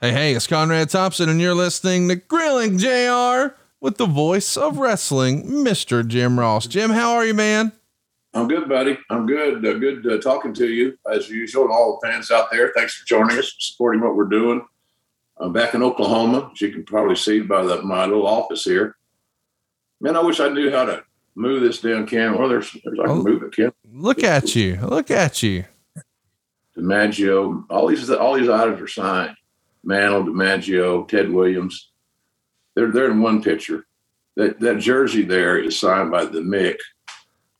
Hey, hey, it's Conrad Thompson, and you're listening to Grilling JR with the voice of wrestling, Mr. Jim Ross. Jim, how are you, man? I'm good, buddy. I'm good. Uh, good uh, talking to you as usual, and all the fans out there. Thanks for joining us, supporting what we're doing. I'm back in Oklahoma, as you can probably see by the, my little office here. Man, I wish I knew how to move this damn camera. Well, there's, there's I can Oh. move it, Kim. Look at you. Look at you. DiMaggio, all these all these items are signed. Mantle, DiMaggio, Ted Williams. They're they're in one picture. That that jersey there is signed by the Mick.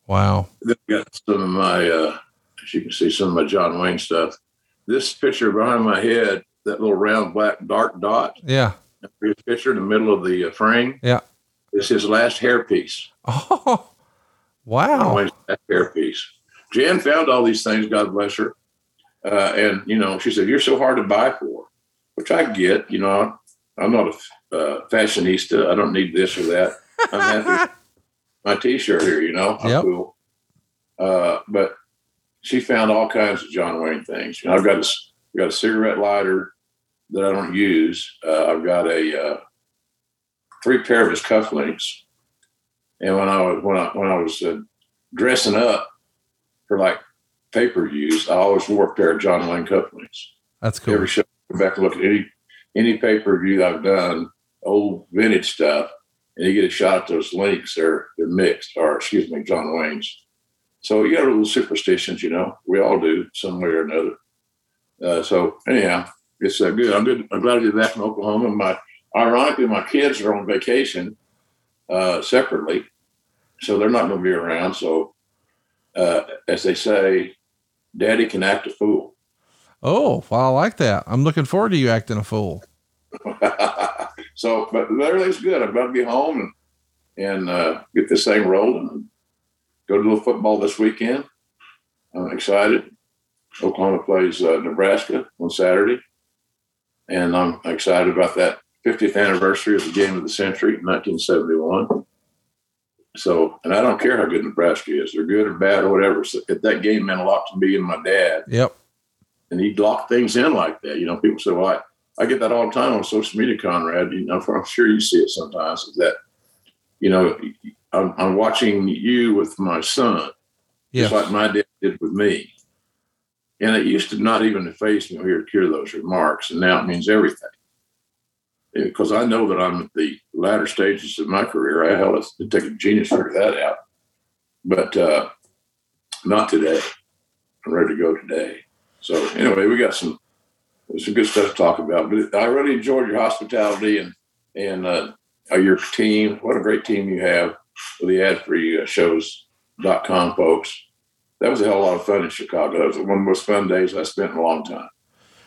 Wow. Then I got some of my uh as you can see some of my John Wayne stuff. This picture behind my head, that little round black dark dot, Yeah. his picture in the middle of the uh, frame, Yeah. is his last hairpiece. Oh, wow. Last hairpiece. Jan found all these things, God bless her. Uh, and, you know, she said, You're so hard to buy for, which I get. You know, I'm not a uh, fashionista. I don't need this or that. I'm happy. my t-shirt here, you know, I'm Yep. cool. Uh, but she found all kinds of John Wayne things. You know, I've got a s- got a cigarette lighter that I don't use. Uh, I've got a uh, three pair of his cufflinks. And when I was when I when I was uh, dressing up for like pay per views, I always wore a pair of John Wayne cufflinks That's cool. every show. Go back and look at any any pay per view I've done, old vintage stuff, and you get a shot at those links. They're they're Mick's, or excuse me, John Wayne's. So you got a little superstitions, you know. We all do, some way or another. Uh, so anyhow, it's uh, good. I'm good. I'm glad to be back in Oklahoma. My ironically, my kids are on vacation uh, separately, so they're not going to be around. So uh, as they say, Daddy can act a fool. Oh, well, I like that. I'm looking forward to you acting a fool. so, but everything's good. I'm about to be home and and uh, get this thing rolling. And go to a little football this weekend. I'm excited. Oklahoma plays uh, Nebraska on Saturday, and I'm excited about that 50th anniversary of the game of the century, 1971. So, and I don't care how good Nebraska is; they're good or bad or whatever. So, that game meant a lot to me and my dad Yep. And he'd lock things in like that. You know, people say, "Well, I, I get that all the time on social media, Conrad." You know, I'm sure you see it sometimes. Is that you know, I'm, I'm watching you with my son, just like my dad did with me, and it used to not even phase me to hear, hear those remarks, and now it means everything. Because I know that I'm at the latter stages of my career. I hell, it'd take a genius to figure that out, but uh, not today. I'm ready to go today. So anyway, we got some some good stuff to talk about. But I really enjoyed your hospitality and and uh, your team. What a great team you have with the ad free uh, shows.com folks. That was a hell of a lot of fun in Chicago. It was one of the most fun days I spent in a long time.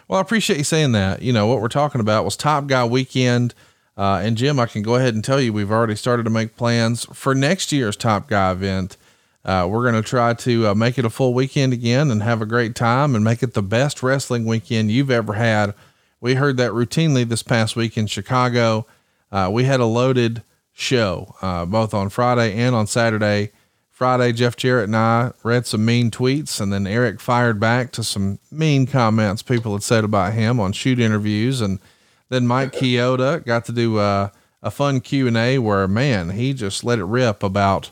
Well, I appreciate you saying that. You know, what we're talking about was Top Guy Weekend. Uh, and Jim, I can go ahead and tell you we've already started to make plans for next year's Top Guy event. Uh, we're going to try to uh, make it a full weekend again and have a great time and make it the best wrestling weekend you've ever had. We heard that routinely this past week in Chicago. Uh, we had a loaded show, uh, both on Friday and on Saturday. Friday, Jeff Jarrett and I read some mean tweets, and then Eric fired back to some mean comments people had said about him on shoot interviews. And then Mike Chioda got to do uh, a fun Q and A where, man, he just let it rip about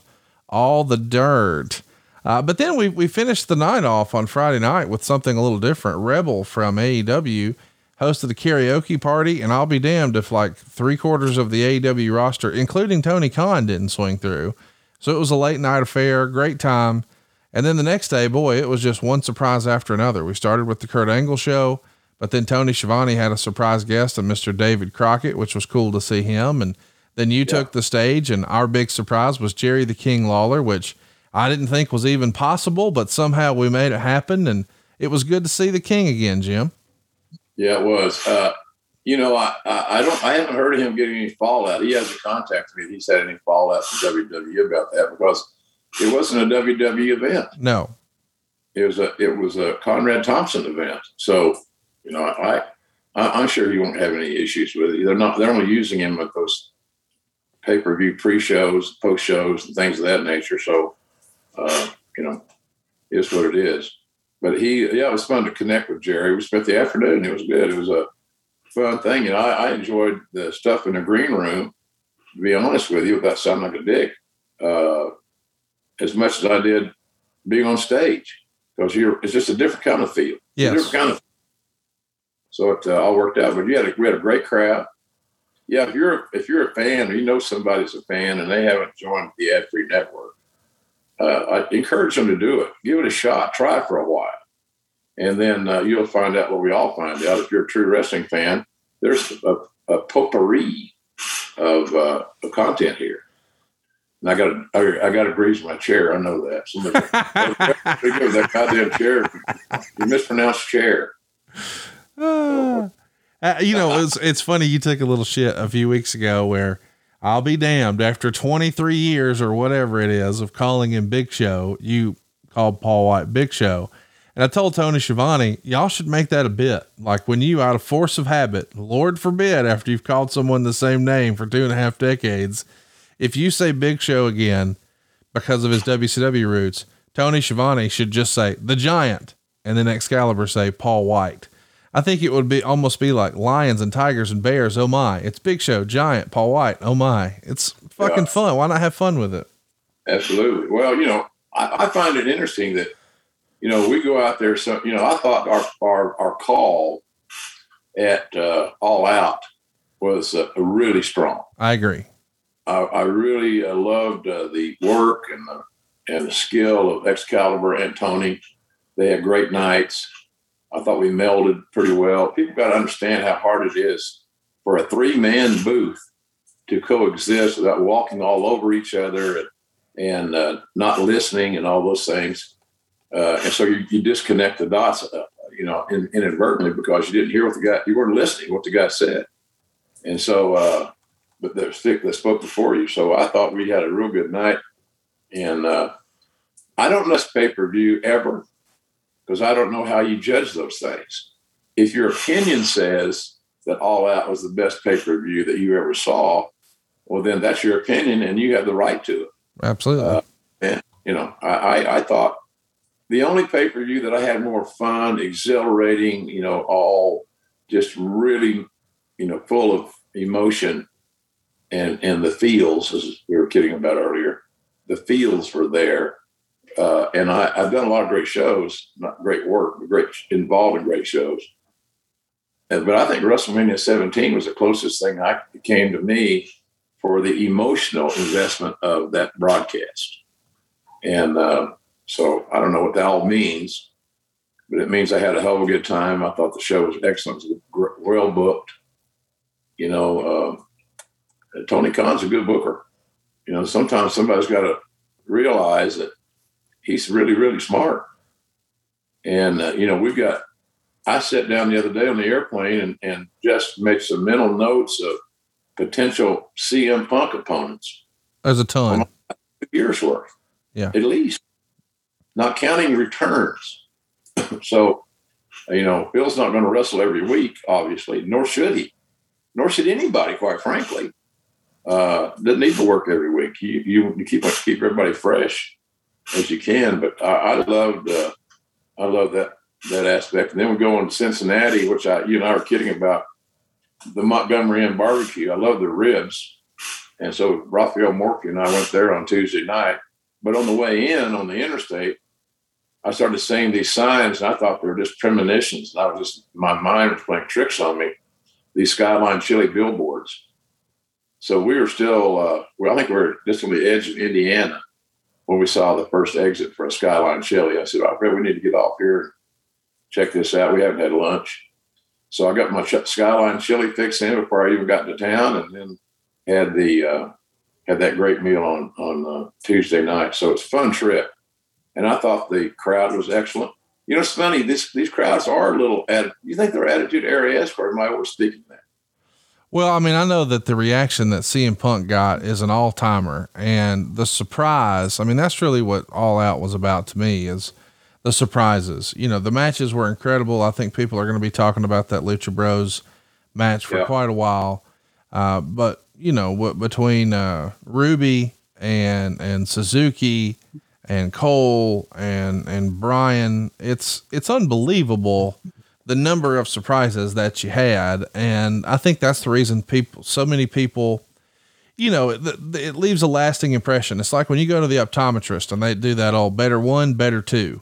all the dirt. Uh, but then we we finished the night off on Friday night with something a little different. Rebel from AEW hosted a karaoke party, and I'll be damned if like three quarters of the AEW roster, including Tony Khan, didn't swing through. So it was a late night affair, great time. And then the next day, boy, it was just one surprise after another. We started with the Kurt Angle show, but then Tony Schiavone had a surprise guest and Mr. David Crockett, which was cool to see him. And then you yeah. took the stage, and our big surprise was Jerry the King Lawler, which I didn't think was even possible, but somehow we made it happen. And it was good to see the King again, Jim. Yeah, it was. Uh, you know, I, I, I don't I haven't heard of him getting any fallout. He hasn't contacted me. He's had any fallout from WWE about that because it wasn't a WWE event. No, it was a it was a Conrad Thompson event. So you know, I, I am sure he won't have any issues with it. They're not they're only using him with those pay per view pre shows, post shows, and things of that nature. So uh, you know, it's what it is. But he, yeah, it was fun to connect with Jerry. We spent the afternoon. It was good. It was a fun thing. You know, I, I enjoyed the stuff in the green room, to be honest with you, without sounding like a dick, uh, as much as I did being on stage because you're, it's just a different kind of feel. Yes. different kind of, so it uh, all worked out. But a, we had a great crowd. Yeah, if you're if you're a fan or you know somebody's a fan and they haven't joined the Ad Free Network, uh, I encourage them to do it. Give it a shot. Try it for a while and then uh, you'll find out what we all find out. If you're a true wrestling fan, there's a, a potpourri of, uh, of content here. And I got to, I, got to grease my chair. I know that. Somebody, that goddamn chair. You mispronounced chair. Uh, you know, it's it's funny. You took a little shit a few weeks ago where I'll be damned after 23 years or whatever it is of calling him Big Show. You called Paul White Big Show, and I told Tony Schiavone, y'all should make that a bit. Like when you, out of force of habit, Lord forbid, after you've called someone the same name for two and a half decades, if you say Big Show again because of his WCW roots, Tony Schiavone should just say the Giant, and then Excalibur say Paul White. I think it would be almost be like lions and tigers and bears. Oh my! It's Big Show, Giant, Paul White. Oh my! It's fucking yeah. fun. Why not have fun with it? Absolutely. Well, you know, I, I find it interesting that you know, we go out there. So, you know, I thought our our, our call at uh, All Out was uh, really strong. I agree. I, I really uh, loved uh, the work and the and the skill of Excalibur and Tony. They had great nights. I thought we melded pretty well. People got to understand how hard it is for a three man booth to coexist without walking all over each other and, and uh, not listening and all those things. Uh, and so you, you, disconnect the dots, uh, you know, in, inadvertently because you didn't hear what the guy, you weren't listening what the guy said. And so, uh, but they stick that spoke before you. So I thought we had a real good night. And uh, I don't miss pay per view ever because I don't know how you judge those things. If your opinion says that All Out was the best pay per view that you ever saw, well, then that's your opinion and you have the right to it. Absolutely. Uh, and, you know, I, I, I thought the only pay per view that I had more fun, exhilarating, you know, all just really, you know, full of emotion and and the feels, as we were kidding about earlier, the feels were there. Uh, and I, have done a lot of great shows, not great work, but great involved in great shows. And, but I think WrestleMania 17 was the closest thing I came to me for the emotional investment of that broadcast. And uh, so I don't know what that all means, but it means I had a hell of a good time. I thought the show was excellent, was well booked. You know, uh, Tony Khan's a good booker. You know, sometimes somebody's got to realize that he's really, really smart. And, uh, you know, we've got, I sat down the other day on the airplane and, and just made some mental notes of potential CM Punk opponents. There's a ton. Years worth. Yeah. At least not counting returns. so, you know, Bill's not going to wrestle every week, obviously, nor should he, nor should anybody, quite frankly. Uh, doesn't need to work every week. You you, you keep keep everybody fresh as you can. But I, I loved uh, I love that that aspect. And then we go on to Cincinnati, which I you and I were kidding about the Montgomery Inn barbecue. I love the ribs. And so Rafael Morffi and I went there on Tuesday night. But on the way in on the interstate, I started seeing these signs and I thought they were just premonitions. And I was just, my mind was playing tricks on me. These Skyline Chili billboards. So we were still, uh, well, I think we are just on the edge of Indiana when we saw the first exit for a Skyline Chili. I said, oh, we need to get off here check this out. We haven't had lunch. So I got my Skyline chili fix in before I even got to town, and then had the uh, had that great meal on on uh, Tuesday night. So it's a fun trip, and I thought the crowd was excellent. You know, it's funny. This these crowds are a little. You think they're attitude area or am I overspeaking that? Well, I mean, I know that the reaction that CM Punk got is an all timer, and the surprise. I mean, that's really what All Out was about to me. Is the surprises. You know, the matches were incredible. I think people are going to be talking about that Lucha Bros match for yeah. quite a while. Uh, but you know, what between uh, Ruby and and Suzuki and Cole and and Bryan, it's it's unbelievable the number of surprises that you had, and I think that's the reason people, so many people. You know, it, it leaves a lasting impression. It's like when you go to the optometrist and they do that all better one, better two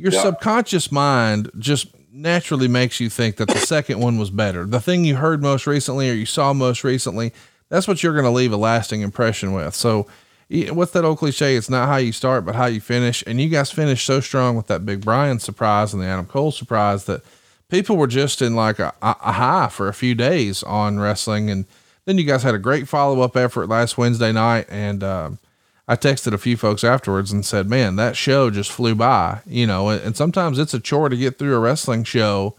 your yeah. subconscious mind just naturally makes you think that the second one was better. The thing you heard most recently or you saw most recently, that's what you're going to leave a lasting impression with. So, what's that old cliche? It's not how you start, but how you finish. And you guys finished so strong with that big Bryan surprise and the Adam Cole surprise that people were just in like a, a high for a few days on wrestling. And then you guys had a great follow up effort last Wednesday night. And, um, I texted a few folks afterwards and said, man, that show just flew by, you know, and sometimes it's a chore to get through a wrestling show,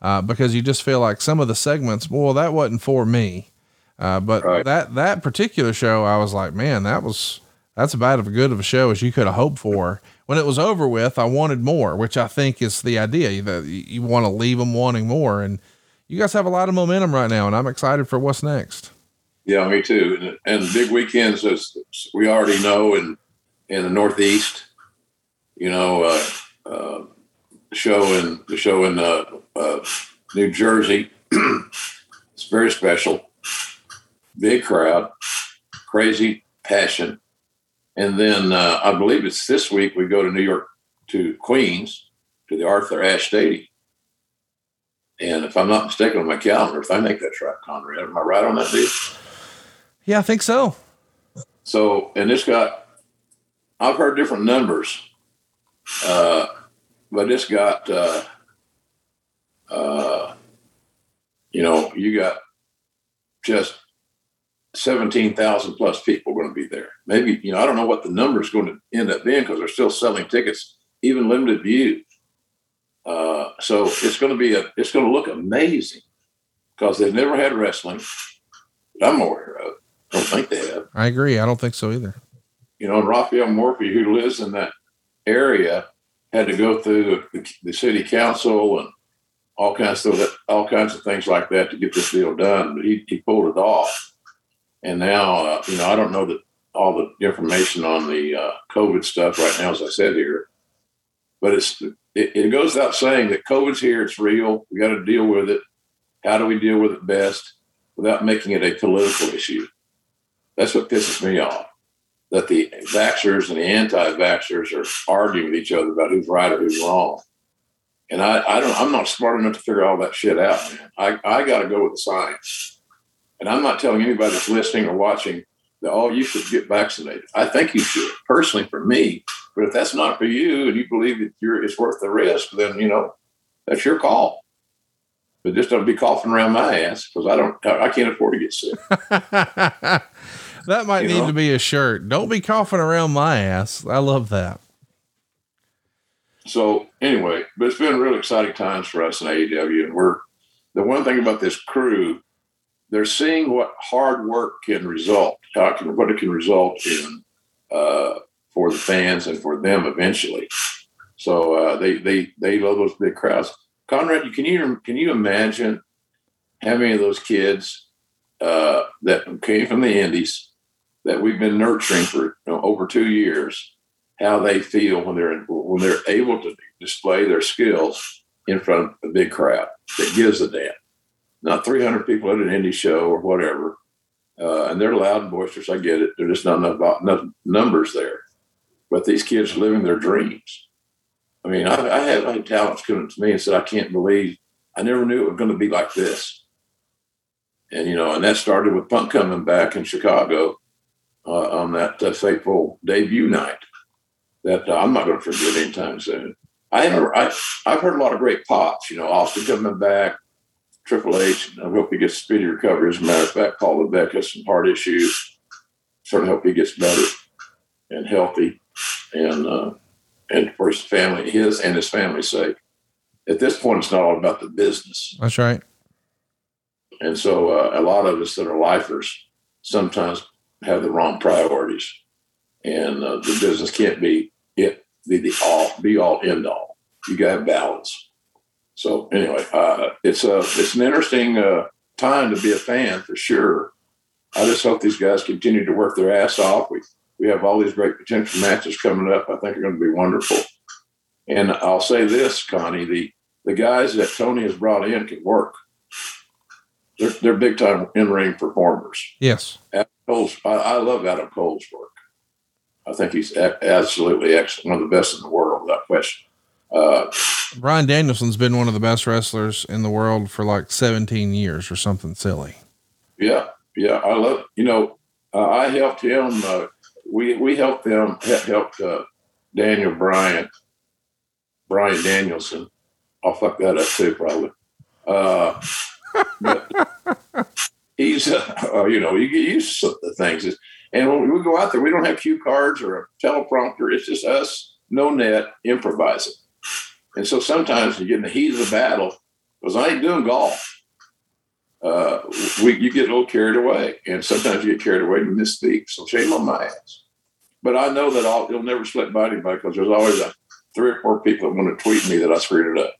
uh, because you just feel like some of the segments, well, that wasn't for me. Uh, but right. that, that particular show, I was like, man, that was, that's about as good of a show as you could have hoped for. When it was over with, I wanted more, which I think is the idea that you want to leave them wanting more. And you guys have a lot of momentum right now, and I'm excited for what's next. Yeah, me too. And, and big weekends, as we already know, in in the Northeast, you know, uh, uh, show in the show in uh, uh New Jersey. it's very special. Big crowd, crazy passion, and then uh, I believe it's this week we go to New York to Queens to the Arthur Ashe Stadium. And if I'm not mistaken on my calendar, if I make that right, Conrad, am I right on that deal? Yeah, I think so. So, and it's got, I've heard different numbers, uh, but this got, uh, uh, you know, you got just 17,000 plus people going to be there. Maybe, you know, I don't know what the number is going to end up being because they're still selling tickets, even limited views. Uh, so it's going to be a, it's going to look amazing because they've never had wrestling that I'm aware of I don't think they have. I agree. I don't think so either. You know, and Rafael Morffi, who lives in that area, had to go through the, the city council and all kinds of all kinds of things like that to get this deal done. But he, he pulled it off, and now uh, you know I don't know that all the information on the uh, COVID stuff right now, as I said here, but it's it, it goes without saying that COVID's here. It's real. We got to deal with it. How do we deal with it best without making it a political issue? That's what pisses me off. That the vaxxers and the anti-vaxxers are arguing with each other about who's right or who's wrong. And I, I don't I'm not smart enough to figure all that shit out, man. I, I gotta go with the science. And I'm not telling anybody that's listening or watching that oh you should get vaccinated. I think you should, personally for me. But if that's not for you and you believe that you're it's worth the risk, then you know, that's your call but just don't be coughing around my ass because I don't, I can't afford to get sick. That might you need know? to be a shirt. Don't be coughing around my ass. I love that. So anyway, but it's been really exciting times for us in AEW, and we're the one thing about this crew. They're seeing what hard work can result, how it can, what it can result in uh, for the fans and for them eventually. So uh, they they they love those big crowds. Conrad, you can you can you imagine how many of those kids uh, that came from the Indies that we've been nurturing for you know, over two years, how they feel when they're when they're able to display their skills in front of a big crowd that gives a damn. Not 300 people at an indie show or whatever, uh, and they're loud and boisterous. I get it. There's just not enough, enough numbers there. But these kids are living their dreams. I mean, I, I had, I had talents coming to me and said, I can't believe I never knew it was going to be like this. And, you know, and that started with Punk coming back in Chicago uh, on that uh, fateful debut night that uh, I'm not going to forget anytime soon. I have I, I've heard a lot of great pops, you know, Austin coming back, Triple H. I hope he gets speedy recovery. As a matter of fact, Paul Levesque has some heart issues. Certainly hope he gets better and healthy, and uh, and for his family, his and his family's sake. At this point, it's not all about the business. That's right. And so, uh, a lot of us that are lifers sometimes have the wrong priorities, and uh, the business can't be it be the all be all end all. You got to balance. So anyway, uh, it's a it's an interesting uh, time to be a fan for sure. I just hope these guys continue to work their ass off. We we have all these great potential matches coming up. I think are going to be wonderful. And I'll say this, Connie, the the guys that Tony has brought in can work. They're, they're big time in ring performers. Yes. Adam Cole's, I, I love Adam Cole's work. I think he's a- absolutely excellent, one of the best in the world, without question. Uh, Bryan Danielson's been one of the best wrestlers in the world for like 17 years or something silly. Yeah, yeah, I love. You know, uh, I helped him. Uh, we we helped them he- helped uh, Daniel Bryan, Bryan Danielson. I'll fuck that up too, probably. Uh, but he's, uh, uh, you know, you get used to the things. And when we go out there, we don't have cue cards or a teleprompter. It's just us, no net, improvising. And so sometimes you get in the heat of the battle, because I ain't doing golf. Uh, we you get a little carried away, and sometimes you get carried away and misspeak. So shame on my ass. But I know that I'll, it'll never slip by anybody because there's always a three or four people that want to tweet me that I screwed it up.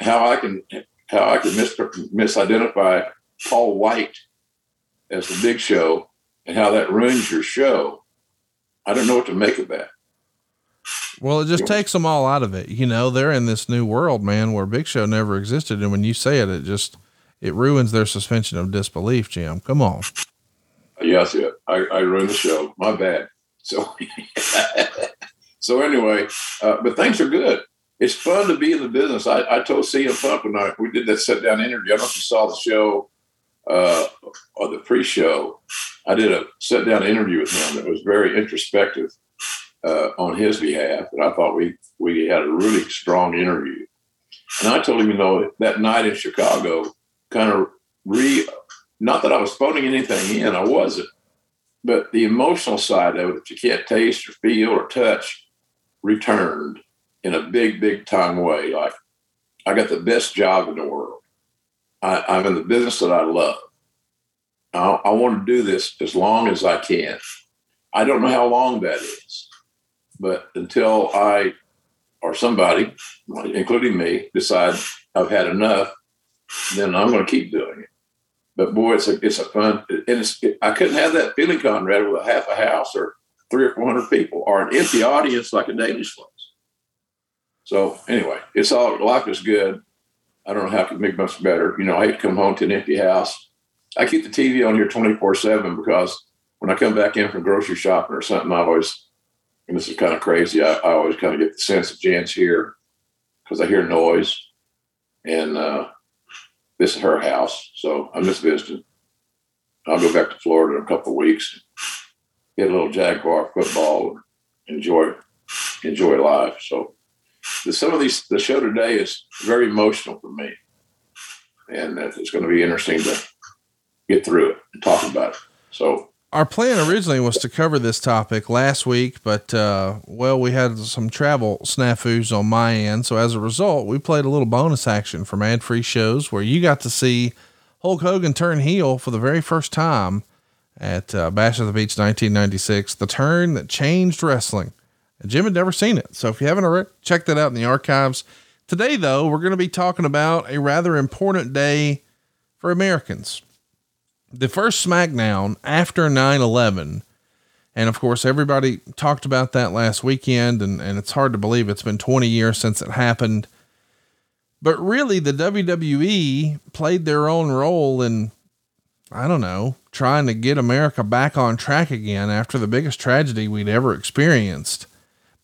How I can how I can mis- misidentify Paul White as the Big Show and how that ruins your show. I don't know what to make of that. Well, it just takes them all out of it. You know, they're in this new world, man, where Big Show never existed. And when you say it, it just, it ruins their suspension of disbelief, Jim. Come on. Yes, yeah, I, I ruined the show. My bad. So, so anyway, uh, but things are good. It's fun to be in the business. I, I told CM Punk when I, we did that sit down interview. I don't know if you saw the show uh, or the pre-show. I did a sit down interview with him that was very introspective uh, on his behalf, and I thought we we had a really strong interview. And I told him, you know, that night in Chicago, kind of re not that I was phoning anything in, I wasn't, but the emotional side of it you can't taste or feel or touch returned in a big, big time way. Like I got the best job in the world. I, I'm in the business that I love. I, I want to do this as long as I can. I don't know how long that is, but until I or somebody, including me, decide I've had enough, then I'm going to keep doing it. But boy, it's a it's a fun, and it's it, I couldn't have that feeling, Conrad, with a half a house or three or four hundred people or an empty audience like a Danish was. So anyway, it's all life is good. I don't know how it could make much better. You know, I hate to come home to an empty house. I keep the TV on here twenty four seven because when I come back in from grocery shopping or something, I always and this is kind of crazy. I, I always kind of get the sense that Jan's here because I hear noise, and uh, this is her house, so I'm just visiting. I'll go back to Florida in a couple of weeks, get a little Jaguar football, enjoy enjoy life. So the, some of these the show today is very emotional for me, and it's going to be interesting to get through it and talk about it. So Our plan originally was to cover this topic last week, but, uh, well, we had some travel snafus on my end. So as a result, we played a little bonus action from ad free shows where you got to see Hulk Hogan turn heel for the very first time at uh, Bash of the Beach 1996, the turn that changed wrestling. And Jim had never seen it. So if you haven't already, check that out in the archives. Today, though, we're going to be talking about a rather important day for Americans. The first SmackDown after 9 11. And of course, everybody talked about that last weekend, and, and it's hard to believe it's been 20 years since it happened. But really, the WWE played their own role in, I don't know, trying to get America back on track again after the biggest tragedy we'd ever experienced.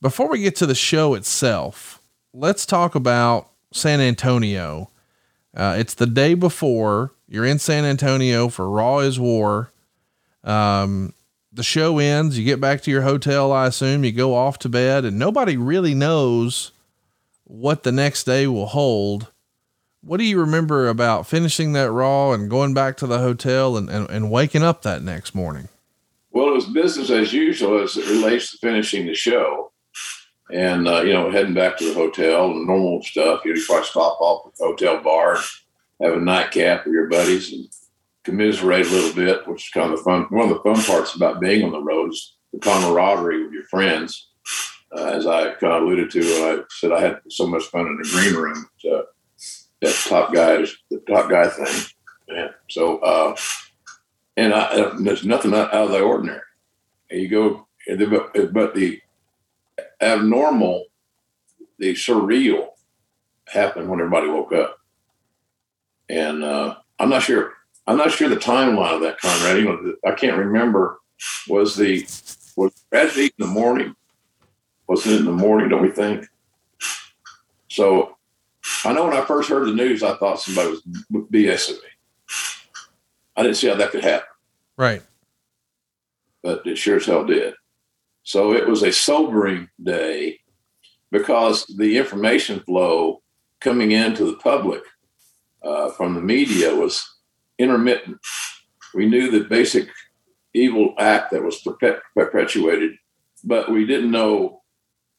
Before we get to the show itself, let's talk about San Antonio. Uh, it's the day before you're in San Antonio for Raw is War. Um, the show ends, you get back to your hotel, I assume, you go off to bed, and nobody really knows what the next day will hold. What do you remember about finishing that Raw and going back to the hotel and, and, and waking up that next morning? Well, it was business as usual as it relates to finishing the show and uh, you know heading back to the hotel and normal stuff. You'd probably stop off at the hotel bar, have a nightcap with your buddies, and commiserate a little bit, which is kind of fun. One of the fun parts about being on the road is the camaraderie with your friends. Uh, as I kind of alluded to, I said I had so much fun in the green room. That top guy the top guy thing. Yeah. So, uh, and I, there's nothing out of the ordinary. And you go, but the abnormal, the surreal happened when everybody woke up. And uh, I'm not sure. I'm not sure the timeline of that, Conrad. Know, I can't remember. Was the was tragedy in the morning? Wasn't it in the morning? Don't we think? So, I know when I first heard the news, I thought somebody was BSing me. I didn't see how that could happen. Right. But it sure as hell did. So it was a sobering day because the information flow coming into the public uh, from the media was intermittent. We knew the basic evil act that was perpetuated, but we didn't know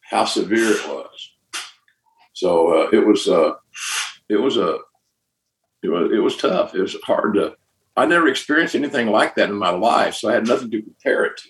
how severe it was. So uh, it was uh, it was a it was it was tough. It was hard to. I never experienced anything like that in my life, so I had nothing to compare it to.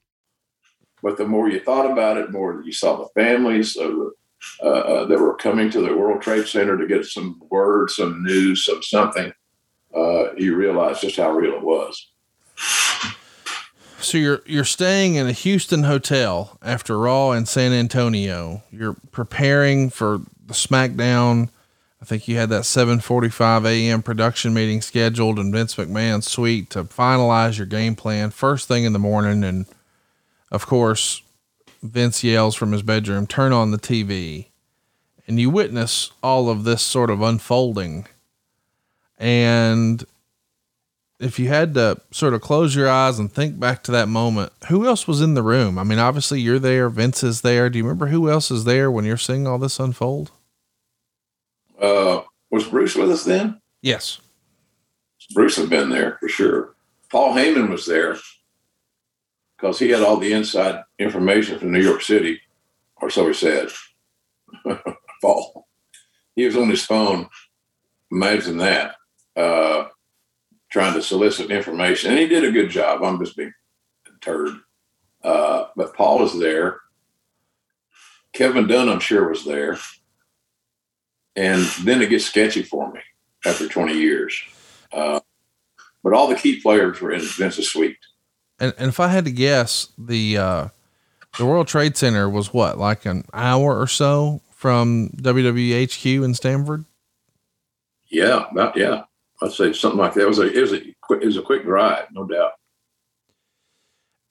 But the more you thought about it, more you saw the families of, uh, uh, that were coming to the World Trade Center to get some word, some news, some something. Uh, you realize just how real it was. So you're you're staying in a Houston hotel after Raw in San Antonio. You're preparing for the SmackDown. I think you had that 7:45 a.m. production meeting scheduled in Vince McMahon's suite to finalize your game plan first thing in the morning and of course, Vince yells from his bedroom, turn on the TV. And you witness all of this sort of unfolding. And if you had to sort of close your eyes and think back to that moment, who else was in the room? I mean, obviously you're there, Vince is there. Do you remember who else is there when you're seeing all this unfold? Uh, was Bruce with us then? Yes. Bruce had been there for sure. Paul Heyman was there because he had all the inside information from New York City, or so he said. Paul. He was on his phone. Imagine that. Uh, trying to solicit information. And he did a good job. I'm just being turd. Uh, but Paul is there. Kevin Dunn, I'm sure, was there. And then it gets sketchy for me after 20 years. Uh, but all the key players were in Vince's suite. And, and if I had to guess, the uh, the World Trade Center was what, like an hour or so from WWE HQ in Stamford. Yeah, about yeah. I'd say something like that. It was a it was a quick it was a quick drive, no doubt.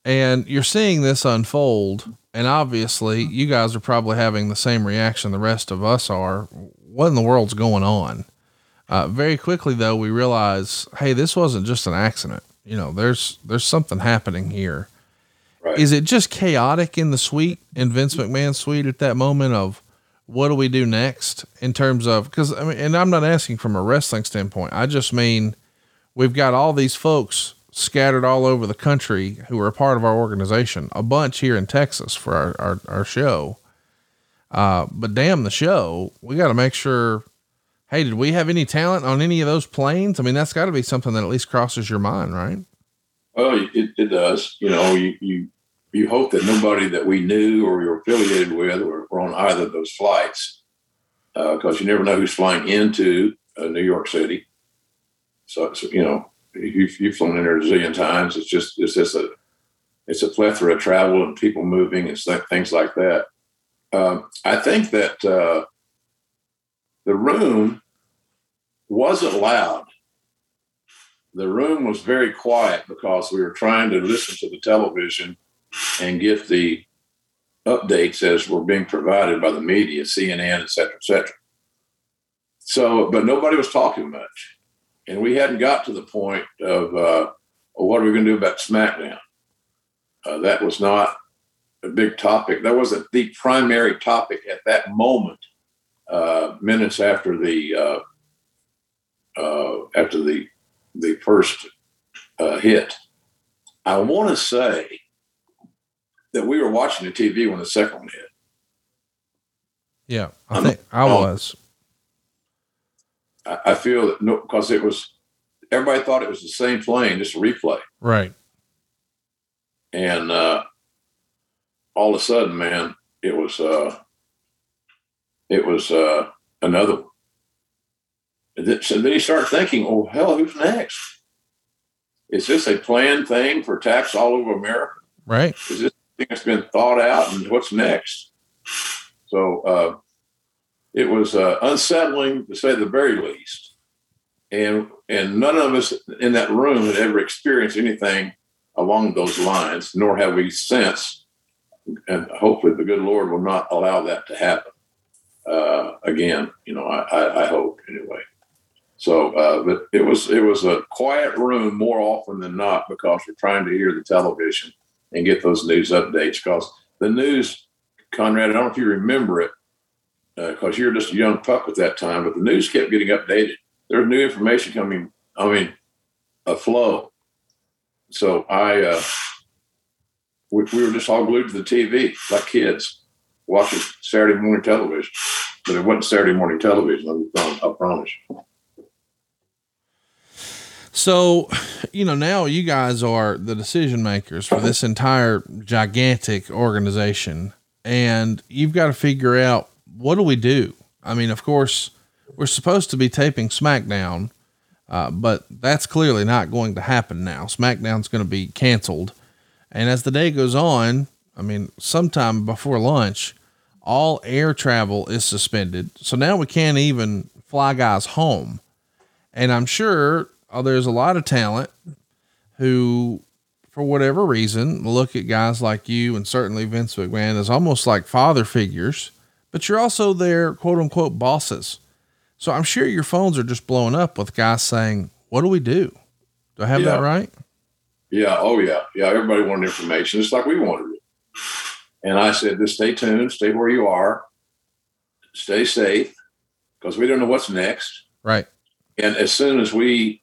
And you're seeing this unfold, and obviously you guys are probably having the same reaction the rest of us are. What in the world's going on? Uh, very quickly though, we realize, hey, this wasn't just an accident. You know, there's there's something happening here. Right. Is it just chaotic in the suite in Vince McMahon's suite at that moment of what do we do next in terms of because I mean, and I'm not asking from a wrestling standpoint. I just mean we've got all these folks scattered all over the country who are a part of our organization, a bunch here in Texas for our, our, our show. Uh, but damn the show, we got to make sure. Hey, did we have any talent on any of those planes? I mean, that's got to be something that at least crosses your mind, right? Well, it, it does. You know, you, you you hope that nobody that we knew or we were affiliated with were, were on either of those flights, because uh, you never know who's flying into uh, New York City. So, so you know, you've, you've flown in there a zillion times. It's just it's just a it's a plethora of travel and people moving and things like that. Um, I think that uh, the room wasn't loud. The room was very quiet because we were trying to listen to the television and get the updates as were being provided by the media, CNN, et cetera, et cetera. So, but nobody was talking much. And we hadn't got to the point of, uh, what are we going to do about SmackDown? Uh, that was not a big topic. That wasn't the primary topic at that moment. Uh, minutes after the uh, uh, after the the first uh, hit, I want to say that we were watching the TV when the second one hit. Yeah, I think I was. I, I feel that no, because it was everybody thought it was the same plane, just a replay, right? And uh, all of a sudden, man, it was uh, it was uh, another one. So then you start thinking, oh hell, who's next? Is this a planned thing for tax all over America? Right. Is this thing that's been thought out and what's next. So uh, it was uh, unsettling to say the very least. And and none of us in that room had ever experienced anything along those lines, nor have we since. And hopefully, the good Lord will not allow that to happen uh, again. You know, I, I, I hope anyway. So, uh, but it was it was a quiet room more often than not because we're trying to hear the television and get those news updates because the news, Conrad, I don't know if you remember it because uh, you're just a young pup at that time, but the news kept getting updated. There's new information coming. I mean, a flow. So I, uh, we, we were just all glued to the TV like kids watching Saturday morning television, but it wasn't Saturday morning television. I promise. So, you know, now you guys are the decision makers for this entire gigantic organization, and you've got to figure out what do we do? I mean, of course, we're supposed to be taping SmackDown, uh, but that's clearly not going to happen now. SmackDown's going to be canceled. And as the day goes on, I mean, sometime before lunch, all air travel is suspended. So now we can't even fly guys home. And I'm sure oh, there's a lot of talent who, for whatever reason, look at guys like you and certainly Vince McMahon as almost like father figures, but you're also their quote unquote bosses. So I'm sure your phones are just blowing up with guys saying, What do we do? Do I have yeah. that right? Yeah. Oh, yeah. Yeah. Everybody wanted information. It's like we wanted it. And I said, just stay tuned, stay where you are, stay safe, because we don't know what's next. Right. And as soon as we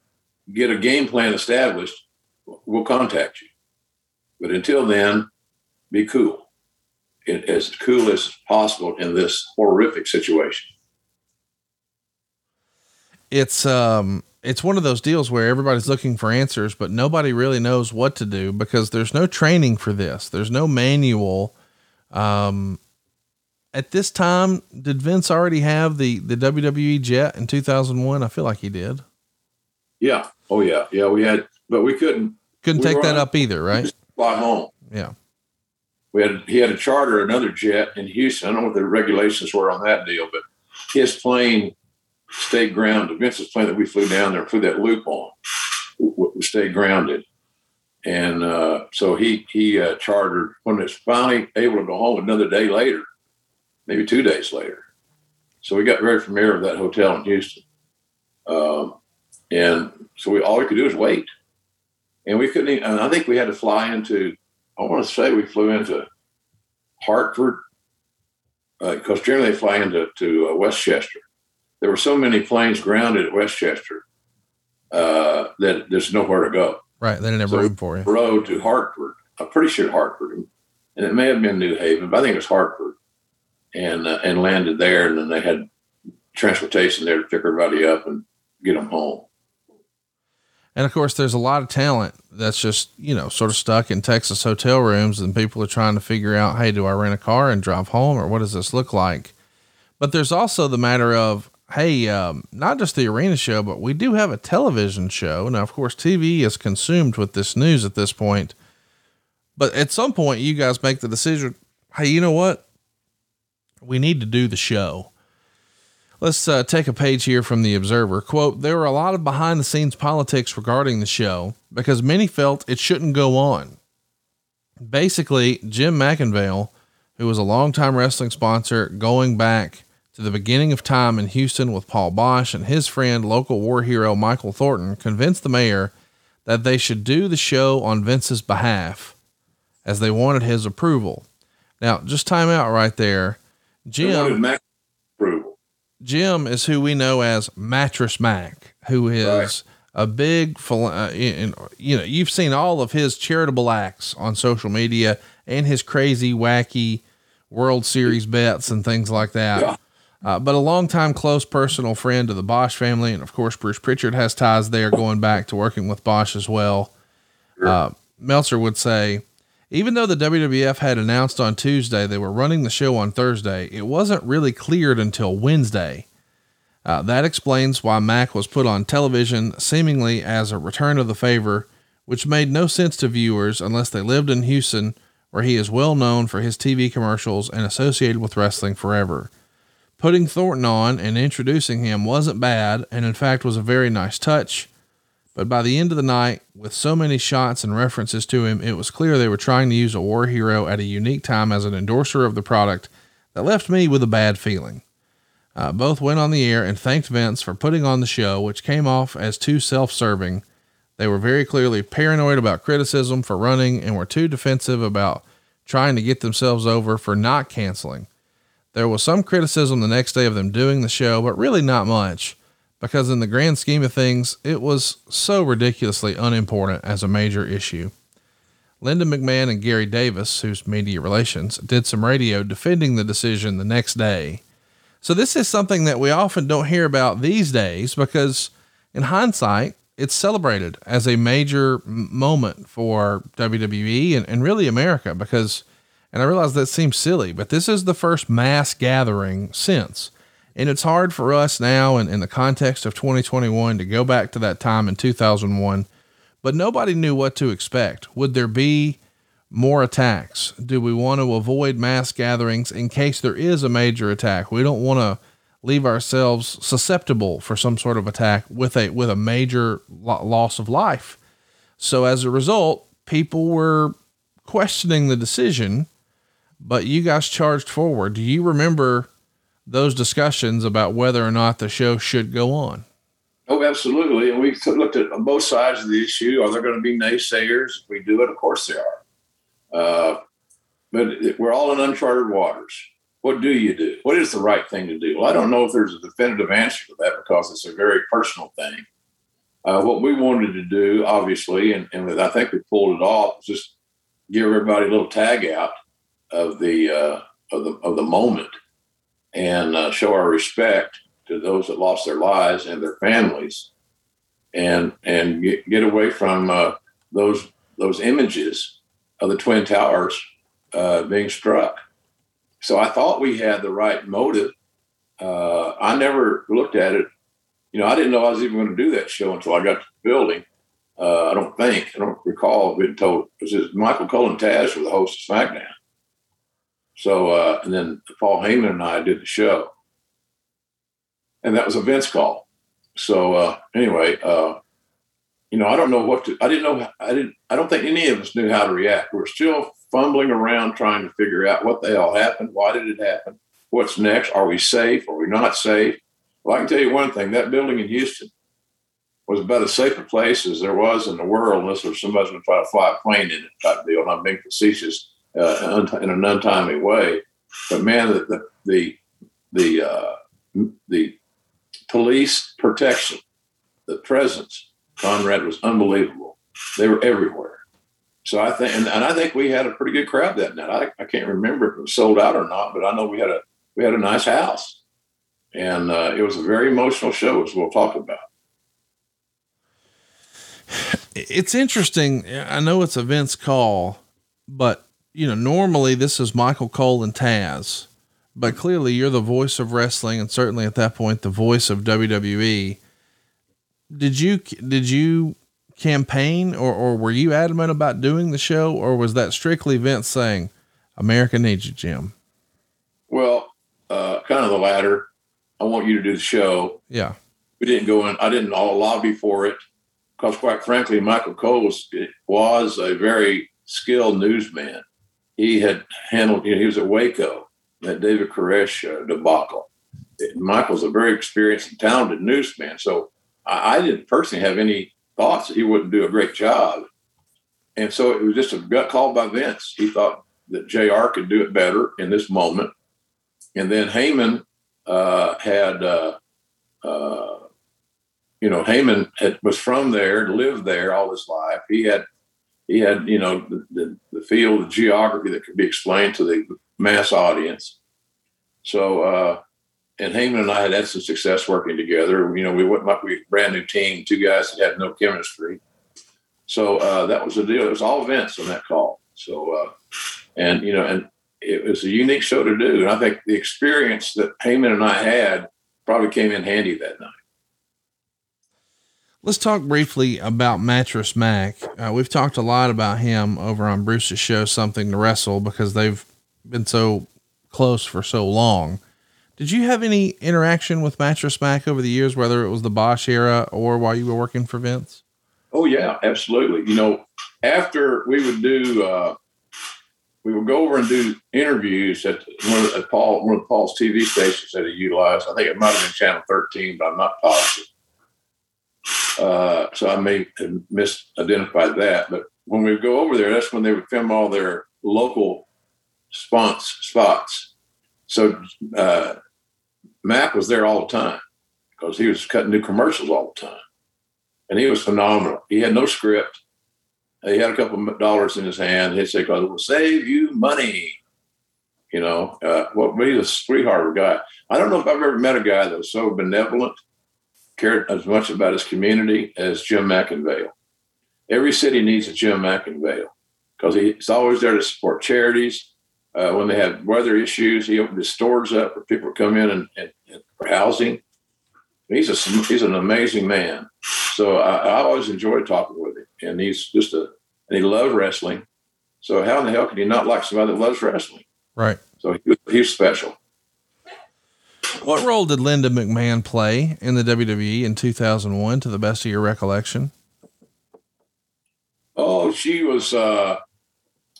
get a game plan established, we'll contact you. But until then, be cool, it, as cool as possible in this horrific situation. It's um, it's one of those deals where everybody's looking for answers, but nobody really knows what to do because there's no training for this. There's no manual. Um, at this time, did Vince already have the the WWE jet in 2001? I feel like he did. Yeah. Oh yeah. Yeah. We had, but we couldn't couldn't we take that up either, right? Fly home. Yeah. We had he had a charter another jet in Houston. I don't know what the regulations were on that deal, but his plane stayed grounded. Vince's plane that we flew down there, flew that loop on, stayed grounded. And uh, so he he uh, chartered when it's finally able to go home another day later, maybe two days later. So we got very familiar with that hotel in Houston, um, and so we all we could do is wait, and we couldn't. Even, I think we had to fly into. I want to say we flew into Hartford because uh, generally they fly into to uh, Westchester. There were so many planes grounded at Westchester uh, that there's nowhere to go. Right. They didn't have so room for you. Road to Hartford. I'm pretty sure Hartford, and it may have been New Haven, but I think it was Hartford, and uh, and landed there, and then they had transportation there to pick everybody up and get them home. And of course, there's a lot of talent that's just, you know, sort of stuck in Texas hotel rooms and people are trying to figure out, hey, do I rent a car and drive home or what does this look like? But there's also the matter of, hey, um, not just the arena show, but we do have a television show. Now, of course, TV is consumed with this news at this point. But at some point, you guys make the decision hey, you know what? We need to do the show. Let's uh, take a page here from the Observer. Quote There were a lot of behind the scenes politics regarding the show because many felt it shouldn't go on. Basically, Jim McIngvale, who was a longtime wrestling sponsor going back to the beginning of time in Houston with Paul Boesch and his friend, local war hero Michael Thornton, convinced the mayor that they should do the show on Vince's behalf as they wanted his approval. Now, just time out right there. Jim. approval. Jim is who we know as Mattress Mac, who is right. a big, uh, you know, you've seen all of his charitable acts on social media and his crazy, wacky World Series bets and things like that. Yeah. Uh, but a longtime close personal friend of the Boesch family. And of course, Bruce Pritchard has ties there going back to working with Boesch as well. Sure. Uh, Meltzer would say, even though the WWF had announced on Tuesday they were running the show on Thursday, it wasn't really cleared until Wednesday. Uh, that explains why Mac was put on television seemingly as a return of the favor, which made no sense to viewers unless they lived in Houston, where he is well known for his TV commercials and associated with wrestling forever. Putting Thornton on and introducing him wasn't bad, and in fact was a very nice touch. But by the end of the night, with so many shots and references to him, it was clear they were trying to use a war hero at a unique time as an endorser of the product that left me with a bad feeling. Uh, both went on the air and thanked Vince for putting on the show, which came off as too self serving. They were very clearly paranoid about criticism for running and were too defensive about trying to get themselves over for not canceling. There was some criticism the next day of them doing the show, but really not much, because in the grand scheme of things, it was so ridiculously unimportant as a major issue. Linda McMahon and Gary Davis, whose media relations, did some radio defending the decision the next day. So this is something that we often don't hear about these days because in hindsight, it's celebrated as a major moment for WWE and, and really America because and I realize that seems silly, but this is the first mass gathering since. And it's hard for us now, in, in the context of 2021, to go back to that time in 2001. But nobody knew what to expect. Would there be more attacks? Do we want to avoid mass gatherings in case there is a major attack? We don't want to leave ourselves susceptible for some sort of attack with a with a major lo- loss of life. So as a result, people were questioning the decision but you guys charged forward. Do you remember those discussions about whether or not the show should go on? Oh, absolutely. And we looked at both sides of the issue. Are there going to be naysayers if we do it? Of course there are. Uh, but we're all in uncharted waters. What do you do? What is the right thing to do? Well, I don't know if there's a definitive answer to that because it's a very personal thing. Uh, what we wanted to do, obviously, and, and I think we pulled it off, was just give everybody a little tag out of the uh, of the of the moment and uh, show our respect to those that lost their lives and their families, and and get, get away from uh, those those images of the twin towers uh, being struck. So I thought we had the right motive. Uh, I never looked at it you know, I didn't know I was even going to do that show until I got to the building. Uh, I don't think, I don't recall being told, because Michael Cole and Taz were the host of SmackDown. So, uh, and then Paul Heyman and I did the show. And that was a Vince call. So, uh, anyway, uh, you know, I don't know what to, I didn't know, I didn't, I don't think any of us knew how to react. We we're still fumbling around trying to figure out what the hell happened. Why did it happen? What's next? Are we safe? Are we not safe? Well, I can tell you one thing that building in Houston was about as safe a place as there was in the world, unless there was somebody going to try to fly a plane in it type deal. And I'm being facetious uh, in an untimely way. But man, the, the, the, uh, the police protection, the presence, Conrad was unbelievable. They were everywhere. So I think, and, and, I think we had a pretty good crowd that night. I, I, can't remember if it was sold out or not, but I know we had a we had a nice house, and uh, it was a very emotional show, as we'll talk about. It's interesting. I know it's a Vince call, but you know, normally this is Michael Cole and Taz, but clearly you're the voice of wrestling, and certainly at that point the voice of WWE. Did you did you campaign or, or were you adamant about doing the show or was that strictly Vince saying, America needs you, Jim? Well, uh, kind of the latter. I want you to do the show. Yeah. We didn't go in. I didn't all lobby for it because, quite frankly, Michael Cole was, was a very skilled newsman. He had handled. You know, he was at Waco, that David Koresh uh, debacle. Michael's a very experienced and talented newsman, so I, I didn't personally have any thoughts that he wouldn't do a great job. And so it was just a gut call by Vince. He thought that JR could do it better in this moment. And then Heyman uh, had, uh, uh, you know, Heyman had, was from there, lived there all his life. He had, he had, you know, the, the, the field, the geography that could be explained to the mass audience. So, uh, and Heyman and I had had some success working together. You know, we went like we brand new team, two guys that had no chemistry. So uh, that was the deal. It was all Vince on that call. So, uh, and you know, and it was a unique show to do. And I think the experience that Heyman and I had probably came in handy that night. Let's talk briefly about Mattress Mac. Uh, we've talked a lot about him over on Bruce's show, Something to Wrestle, because they've been so close for so long. Did you have any interaction with Mattress Mac over the years, whether it was the Boesch era or while you were working for Vince? Oh yeah, absolutely. You know, after we would do, uh, we would go over and do interviews at one of, at Paul, one of Paul's TV stations that he utilized. I think it might have been Channel 13, but I'm not positive. Uh, so I may have misidentified that. But when we go over there, that's when they would film all their local spots. spots. So uh, Mac was there all the time because he was cutting new commercials all the time. And he was phenomenal. He had no script. He had a couple of dollars in his hand. He'd say, because it will save you money. You know, uh, well, he's a sweetheart of a guy. I don't know if I've ever met a guy that was so benevolent, cared as much about his community as Jim McIngvale. Every city needs a Jim McIngvale because he's always there to support charities uh, when they had weather issues, he opened his stores up for people to come in and, and, and for housing. He's a he's an amazing man. So I, I, always enjoyed talking with him, and he's just a and he loved wrestling. So how in the hell can you not like somebody that loves wrestling? Right. So he, he's special. What role did Linda McMahon play in the WWE in 2001, to the best of your recollection? Oh, she was uh,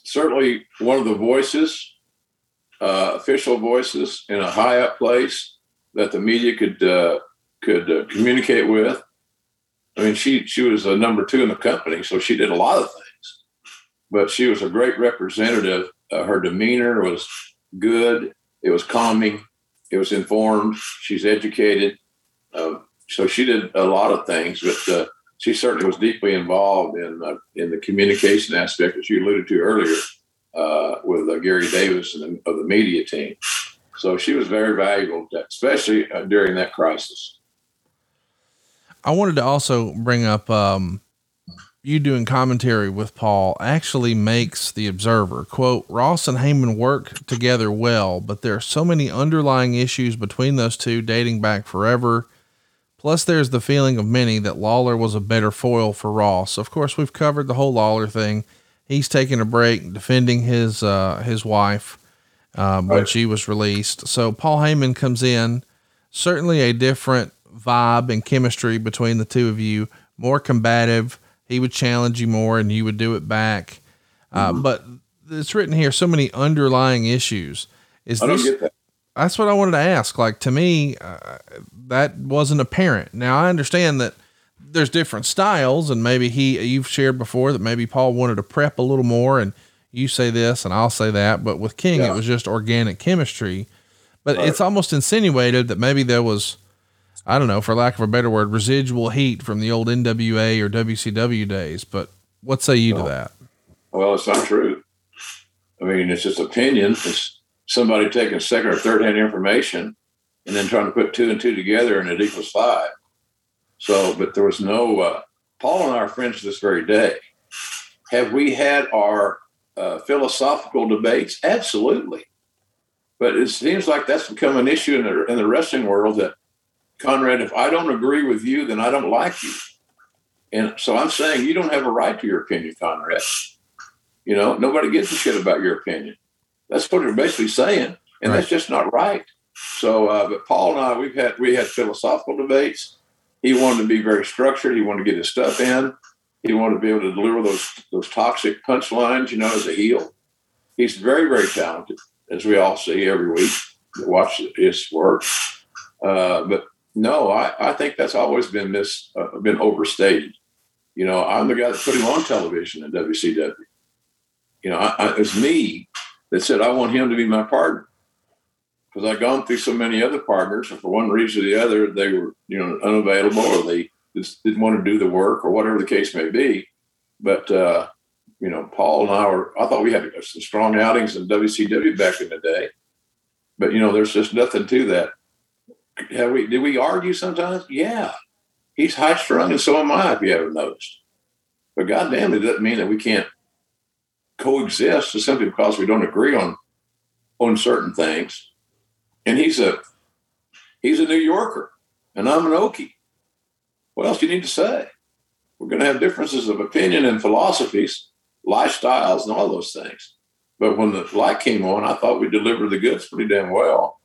certainly one of the voices, uh, official voices in a high up place that the media could uh, could uh, communicate with. I mean, she she was a number two in the company, so she did a lot of things. But she was a great representative. Uh, her demeanor was good. It was calming. It was informed. She's educated. Um, so she did a lot of things. But uh, she certainly was deeply involved in uh, in the communication aspect, as you alluded to earlier, uh, with uh, Gary Davis and the, of the media team. So she was very valuable, especially uh, during that crisis. I wanted to also bring up um, you doing commentary with Paul actually makes the observer quote Ross and Heyman work together well, but there are so many underlying issues between those two dating back forever Plus, there's the feeling of many that Lawler was a better foil for Ross. Of course, we've covered the whole Lawler thing. He's taking a break defending his uh, his wife um, when she was released. So Paul Heyman comes in, certainly a different vibe and chemistry between the two of you, more combative. He would challenge you more, and you would do it back. Uh, but it's written here so many underlying issues. Is I don't this? get that. That's what I wanted to ask. Like to me, uh, that wasn't apparent. Now I understand that there's different styles, and maybe he you've shared before that maybe Paul wanted to prep a little more, and you say this and I'll say that. But with King, Yeah. it was just organic chemistry. But it's almost insinuated that maybe there was, I don't know, for lack of a better word, residual heat from the old NWA or WCW days. But what say you to that? Well, it's not true. I mean, it's just opinion. It's somebody taking second or third hand information and then trying to put two and two together and it equals five. So, but there was no, uh, Paul and I are friends this very day. Have we had our uh, philosophical debates? Absolutely. But it seems like that's become an issue in the, in the wrestling world that, Conrad, if I don't agree with you, then I don't like you. And so I'm saying you don't have a right to your opinion, Conrad. You know, nobody gives a shit about your opinion. That's what they're basically saying, and that's just not right. So, uh, but Paul and I, we've had we had philosophical debates. He wanted to be very structured. He wanted to get his stuff in. He wanted to be able to deliver those those toxic punchlines. You know, as a heel, he's very very talented, as we all see every week. that Watch his work, uh, but no, I, I think that's always been mis uh, been overstated. You know, I'm the guy that put him on television in WCW. You know, I, I, it was me that said I want him to be my partner because I'd gone through so many other partners, and for one reason or the other, they were you know unavailable or they just didn't want to do the work or whatever the case may be. But uh, you know, Paul and I were I thought we had some strong outings in WCW back in the day. But you know, there's just nothing to that. Have we did we argue sometimes? Yeah. He's high strung and so am I, if you haven't noticed. But goddamn, it doesn't mean that we can't coexist simply because we don't agree on on certain things. And he's a he's a New Yorker and I'm an Okie. What else do you need to say? We're going to have differences of opinion and philosophies, lifestyles, and all those things. But when the light came on, I thought we delivered the goods pretty damn well.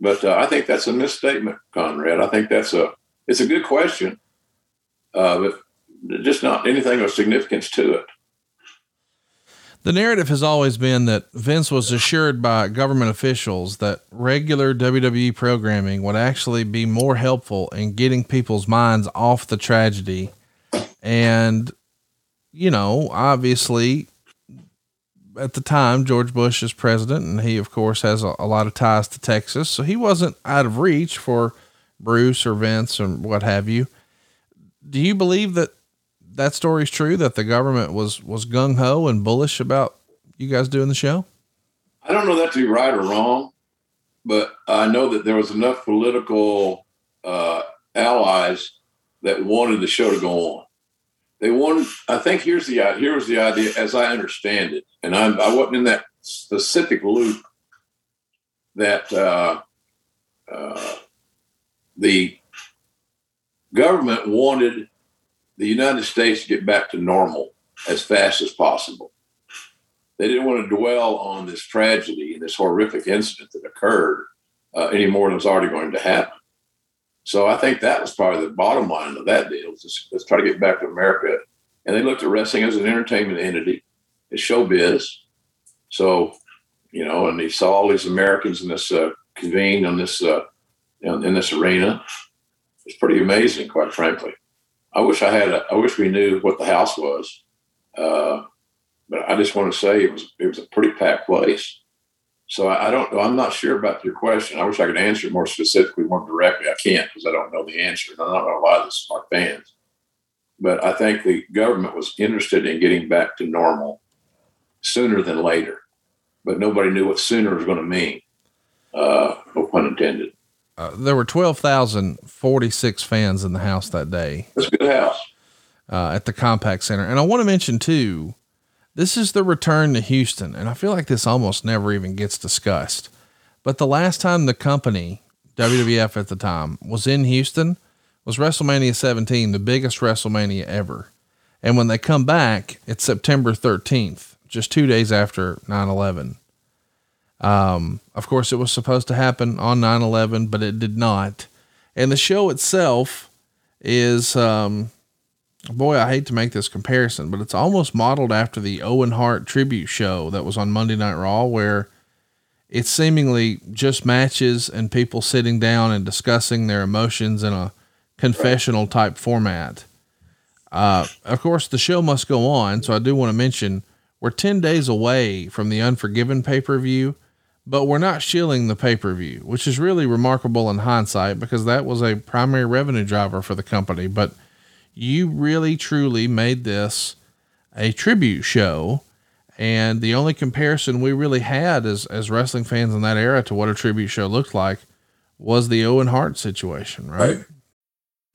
But uh, I think that's a misstatement, Conrad. I think that's a it's a good question, uh, but just not anything of significance to it. The narrative has always been that Vince was assured by government officials that regular WWE programming would actually be more helpful in getting people's minds off the tragedy. And, you know, obviously, at the time, George Bush is president, and he, of course, has a, a lot of ties to Texas. So he wasn't out of reach for Bruce or Vince or what have you. Do you believe that that story is true that the government was was gung ho and bullish about you guys doing the show? I don't know that to be right or wrong, but I know that there was enough political uh, allies that wanted the show to go on. They wanted. I think here's the here was the idea, as I understand it, and I, I wasn't in that specific loop. That uh, uh, the government wanted the United States to get back to normal as fast as possible. They didn't want to dwell on this tragedy and this horrific incident that occurred uh, any more than was already going to happen. So I think that was probably the bottom line of that deal. let's try to get back to America. And they looked at wrestling as an entertainment entity, as showbiz. So, you know, and they saw all these Americans in this uh, convened on this uh, in, in this arena. It's pretty amazing, quite frankly. I wish I had. A, I wish we knew what the house was, uh, but I just want to say it was it was a pretty packed place. So I, I don't know. I'm not sure about your question. I wish I could answer it more specifically, more directly. I can't because I don't know the answer. And I'm not going to lie to our fans. But I think the government was interested in getting back to normal sooner than later. But nobody knew what sooner was going to mean. Uh, no pun intended. Uh, there were 12,046 fans in the house that day It's a good house. uh, at the Compaq Center. And I want to mention too, this is the return to Houston. And I feel like this almost never even gets discussed. But the last time the company, WWF at the time, was in Houston was WrestleMania 17, the biggest WrestleMania ever. And when they come back, it's September 13th, just two days after 9 11. Um, of course, it was supposed to happen on 9 11, but it did not. And the show itself is, um, boy, I hate to make this comparison, but it's almost modeled after the Owen Hart tribute show that was on Monday Night Raw, where it's seemingly just matches and people sitting down and discussing their emotions in a confessional type format. Uh, of course, the show must go on, so I do want to mention we're 10 days away from the Unforgiven pay per view, but we're not shilling the pay per view, which is really remarkable in hindsight because that was a primary revenue driver for the company. But you really truly made this a tribute show. And the only comparison we really had as, as wrestling fans in that era to what a tribute show looked like was the Owen Hart situation, right? right.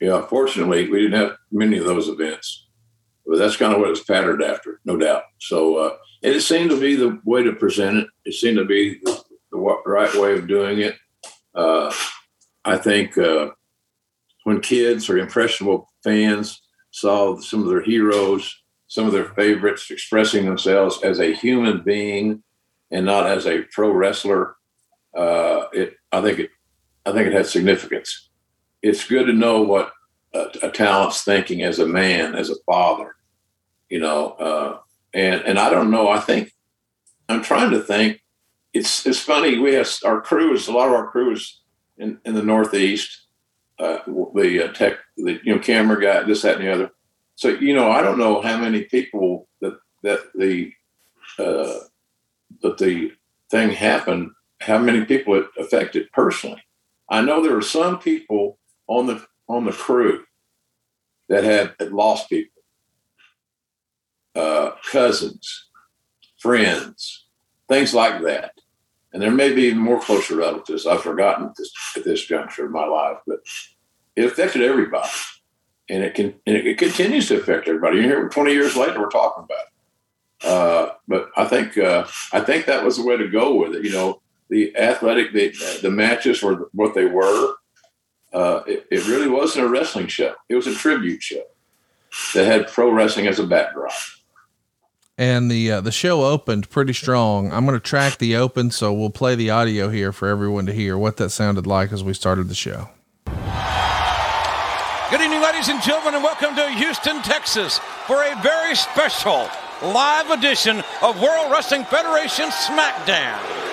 Yeah, fortunately, we didn't have many of those events, but that's kind of what it's patterned after, no doubt. So uh, it seemed to be the way to present it. It seemed to be the, the right way of doing it. Uh, I think uh, when kids or impressionable fans saw some of their heroes, some of their favorites expressing themselves as a human being and not as a pro wrestler, uh, it I think it I think it had significance it's good to know what a, a, talent's thinking as a man, as a father, you know. Uh, and and I don't know. I think I'm trying to think. It's it's funny. We have our crews. A lot of our crews in, in the Northeast. Uh, the uh, tech, the you know camera guy, this, that, and the other. So you know, I don't know how many people that that the uh, that the thing happened. How many people it affected personally? I know there are some people on the on the crew that had, lost people, uh, cousins, friends, things like that. And there may be even more closer relatives. I've forgotten this, at this juncture of my life, but it affected everybody, and it can and it continues to affect everybody. You hear, twenty years later, we're talking about. It. Uh, but I think uh, I think that was the way to go with it. You know, the athletic, the, the matches were what they were uh, it, it, really wasn't a wrestling show. It was a tribute show that had pro wrestling as a backdrop. And the uh, the show opened pretty strong. I'm going to track the open, so we'll play the audio here for everyone to hear what that sounded like as we started the show. Good evening, ladies and gentlemen, and welcome to Houston, Texas, for a very special live edition of World Wrestling Federation SmackDown.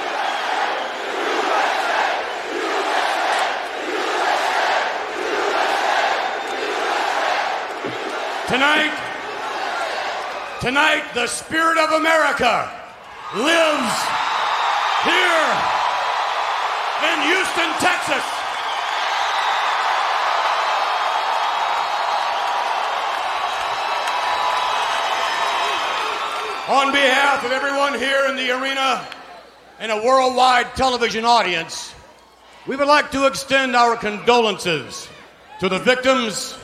Tonight, tonight, the spirit of America lives here in Houston, Texas. On behalf of everyone here in the arena and a worldwide television audience, we would like to extend our condolences to the victims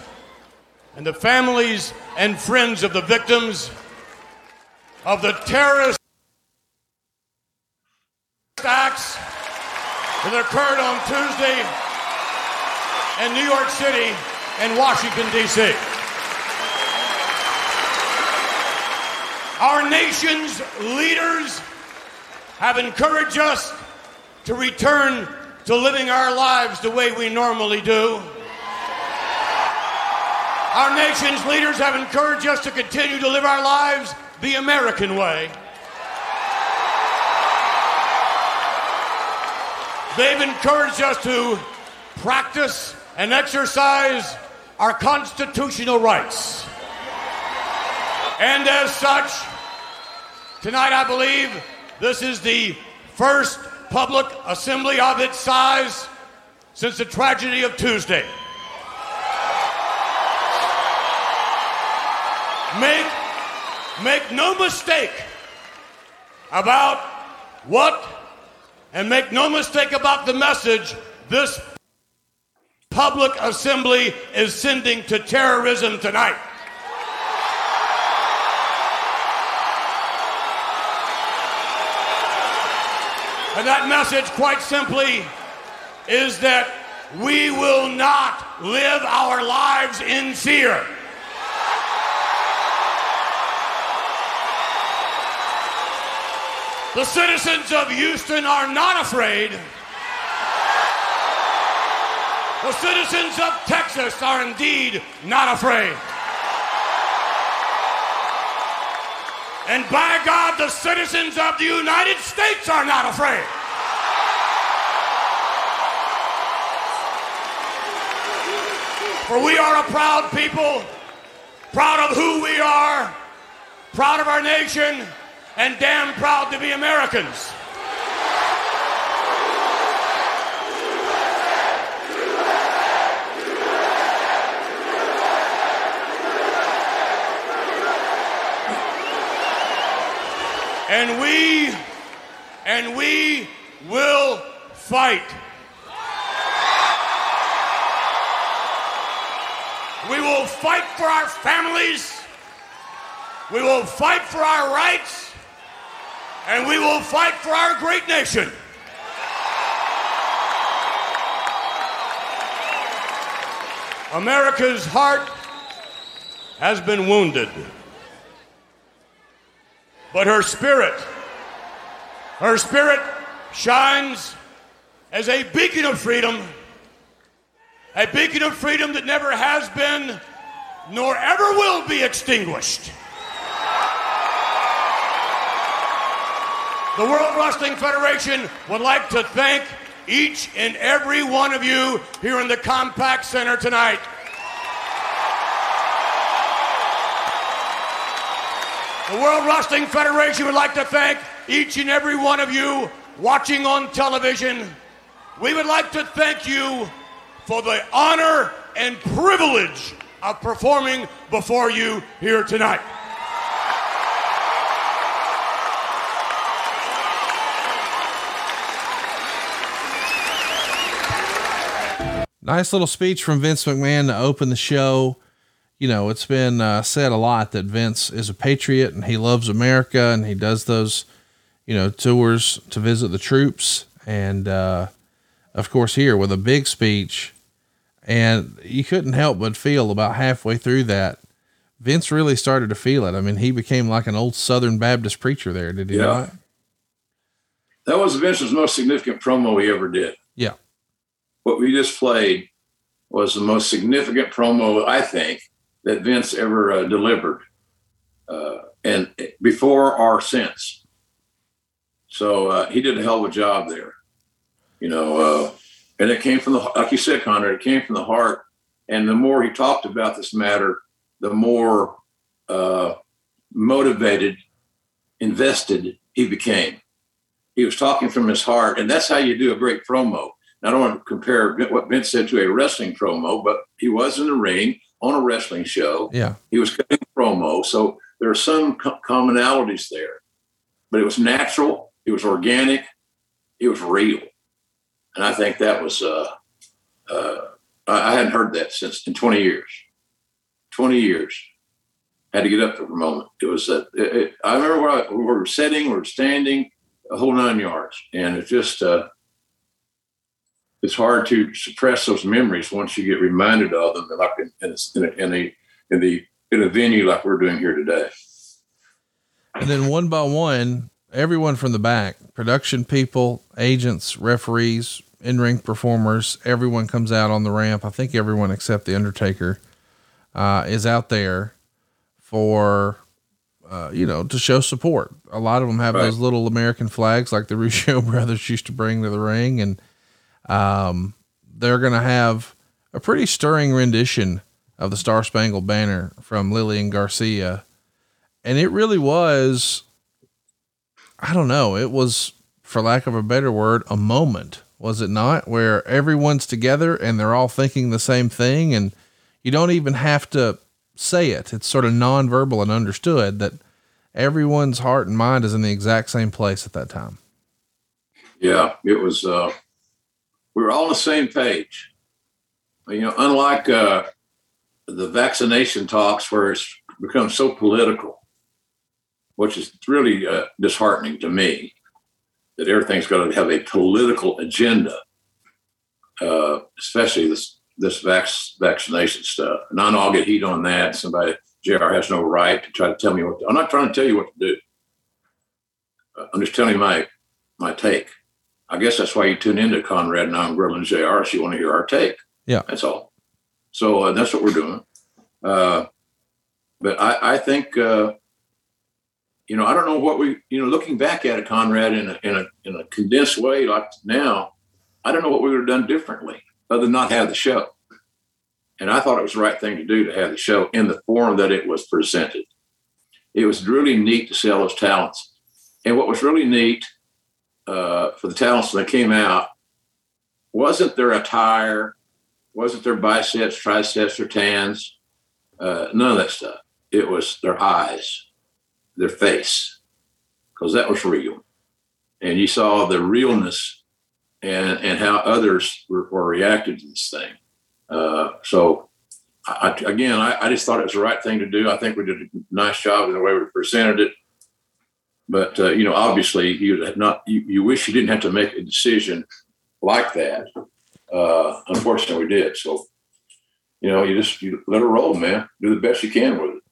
and the families and friends of the victims of the terrorist acts that occurred on Tuesday in New York City and Washington, D.C. Our nation's leaders have encouraged us to return to living our lives the way we normally do. Our nation's leaders have encouraged us to continue to live our lives the American way. They've encouraged us to practice and exercise our constitutional rights. And as such, tonight I believe this is the first public assembly of its size since the tragedy of Tuesday. Make, make no mistake about what, and make no mistake about the message this public assembly is sending to terrorism tonight. And that message, quite simply, is that we will not live our lives in fear. The citizens of Houston are not afraid. The citizens of Texas are indeed not afraid. And by God, the citizens of the United States are not afraid. For we are a proud people, proud of who we are, proud of our nation, and damn proud to be Americans. And we, and we will fight. We will fight for our families. We will fight for our rights. And we will fight for our great nation. America's heart has been wounded. But her spirit, her spirit shines as a beacon of freedom, a beacon of freedom that never has been nor ever will be extinguished. The World Wrestling Federation would like to thank each and every one of you here in the Compaq Center tonight. The World Wrestling Federation would like to thank each and every one of you watching on television. We would like to thank you for the honor and privilege of performing before you here tonight. Nice little speech from Vince McMahon to open the show. You know, it's been uh, said a lot that Vince is a patriot and he loves America and he does those, you know, tours to visit the troops. And, uh, of course, here with a big speech. And you couldn't help but feel about halfway through that, Vince really started to feel it. I mean, he became like an old Southern Baptist preacher there, did he Yeah. not? That was Vince's most significant promo he ever did. What we just played was the most significant promo, I think, that Vince ever uh, delivered, uh, and before or since. So uh, he did a hell of a job there, you know. Uh, and it came from the, like you said, Connor, it came from the heart. And the more he talked about this matter, the more uh, motivated, invested he became. He was talking from his heart, and that's how you do a great promo. I don't want to compare what Vince said to a wrestling promo, but he was in the ring on a wrestling show. Yeah. He was cutting promo, so there are some co- commonalities there, but it was natural, it was organic, it was real, and I think that was. Uh, uh, I hadn't heard that since in 20 years. 20 years. Had to get up for a moment. It was that. It, it, I remember where I, we were sitting, we were standing, a whole nine yards, and it just. Uh, it's hard to suppress those memories once you get reminded of them, like in, in, a, in, a, in the in a venue like we're doing here today. And then one by one, everyone from the back, production people, agents, referees, in ring performers, everyone comes out on the ramp. I think everyone except the Undertaker uh, is out there for, uh, you know, to show support. A lot of them have Right. those little American flags like the Rougeau brothers used to bring to the ring. And, um, they're going to have a pretty stirring rendition of the Star Spangled Banner from Lillian Garcia. And it really was, I don't know, it was, for lack of a better word, a moment, was it not? Where everyone's together and they're all thinking the same thing. And you don't even have to say it. It's sort of nonverbal and understood that everyone's heart and mind is in the exact same place at that time. Yeah, it was. Uh, we were all on the same page. You know, unlike uh, the vaccination talks, where it's become so political, which is really uh, disheartening to me, that everything's going to have a political agenda, uh, especially this this vac- vaccination stuff. And I know I'll get heat on that. Somebody, Jr. has no right to try to tell me what. To, I'm not trying to tell you what to do. Uh, I'm just telling you my my take. I guess that's why you tune into Conrad and I'm Grilling JR. So you want to hear our take. Yeah. That's all. So uh, that's what we're doing. Uh, but I, I think, uh, you know, I don't know what we, you know, looking back at it, Conrad, in a, in a, in a condensed way like now, I don't know what we would have done differently other than not have the show. And I thought it was the right thing to do to have the show in the form that it was presented. It was really neat to see all those talents. And what was really neat uh, for the talents that came out wasn't their attire, wasn't their biceps, triceps, or tans, uh, none of that stuff. It was their eyes, their face, because that was real. And you saw the realness and, and how others were, were reacting to this thing. Uh, so, I, again, I, I just thought it was the right thing to do. I think we did a nice job in the way we presented it but uh, you know obviously you not you, you wish you didn't have to make a decision like that uh, unfortunately we did so you know you just you let it roll man do the best you can with it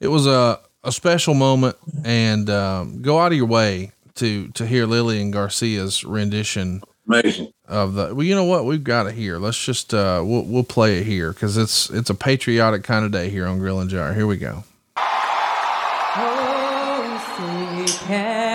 It was a, a special moment and, um, go out of your way to, to hear Lillian Garcia's rendition amazing of the, well, you know what? We've got it here. Let's just, uh, we'll, we'll play it here. Cause it's, it's a patriotic kind of day here on Grilling JR. Here we go.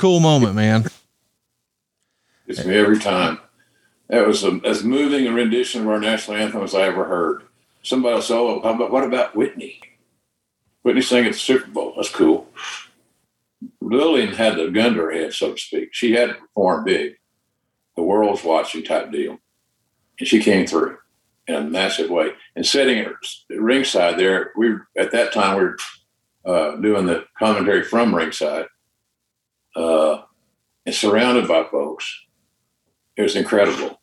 cool moment, man. it's me every time. That was a, as moving a rendition of our national anthem as i ever heard. Somebody else oh how about what about whitney? Whitney sang at the super bowl. That's cool. Lillian had the gun to her head so to speak. She had to perform big the world's watching type deal. And she came through in a massive way. And sitting at ringside there, we at that time we were uh, doing the commentary from ringside, uh, and surrounded by folks. It was incredible.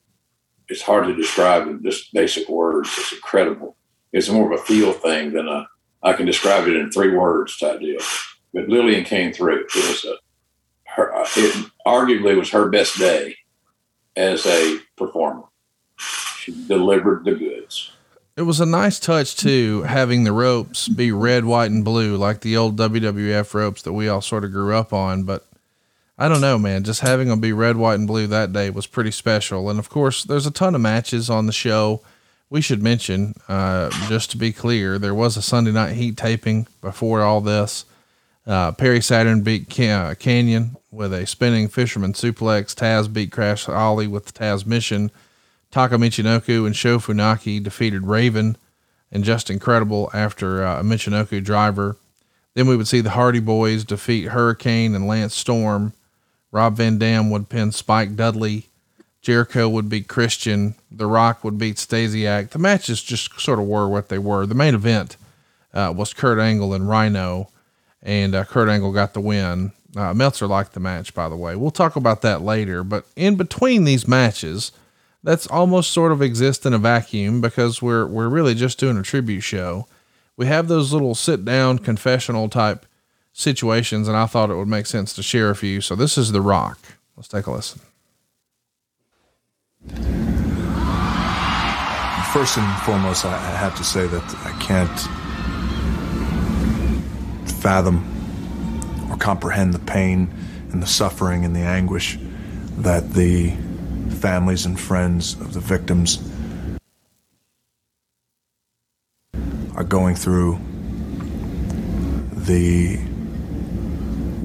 It's hard to describe in just basic words. It's incredible. It's more of a feel thing than a I can describe it in three words type deal. But Lillian came through. It was a her. It arguably was her best day as a performer. She delivered the goods. It was a nice touch too, having the ropes be red, white, and blue like the old WWF ropes that we all sort of grew up on. But I don't know, man. Just having them be red, white, and blue that day was pretty special. And of course, there's a ton of matches on the show. We should mention, uh, just to be clear, there was a Sunday night heat taping before all this. Uh, Perry Saturn beat uh, Kanyon with a spinning fisherman suplex. Taz beat Crash Holly with the Tazmission. Taka Michinoku and Sho Funaki defeated Raven and Justin Credible after uh, a Michinoku driver. Then we would see the Hardy Boys defeat Hurricane and Lance Storm. Rob Van Dam would pin Spike Dudley. Jericho would beat Christian. The Rock would beat Stasiak. The matches just sort of were what they were. The main event uh, was Kurt Angle and Rhino, and uh, Kurt Angle got the win. Uh, Meltzer liked the match, by the way. We'll talk about that later. But in between these matches, that's almost sort of exist in a vacuum because we're we're really just doing a tribute show. We have those little sit down confessional type situations, and I thought it would make sense to share a few. So this is The Rock. Let's take a listen. First and foremost, I have to say that I can't fathom or comprehend the pain and the suffering and the anguish that the families and friends of the victims are going through. The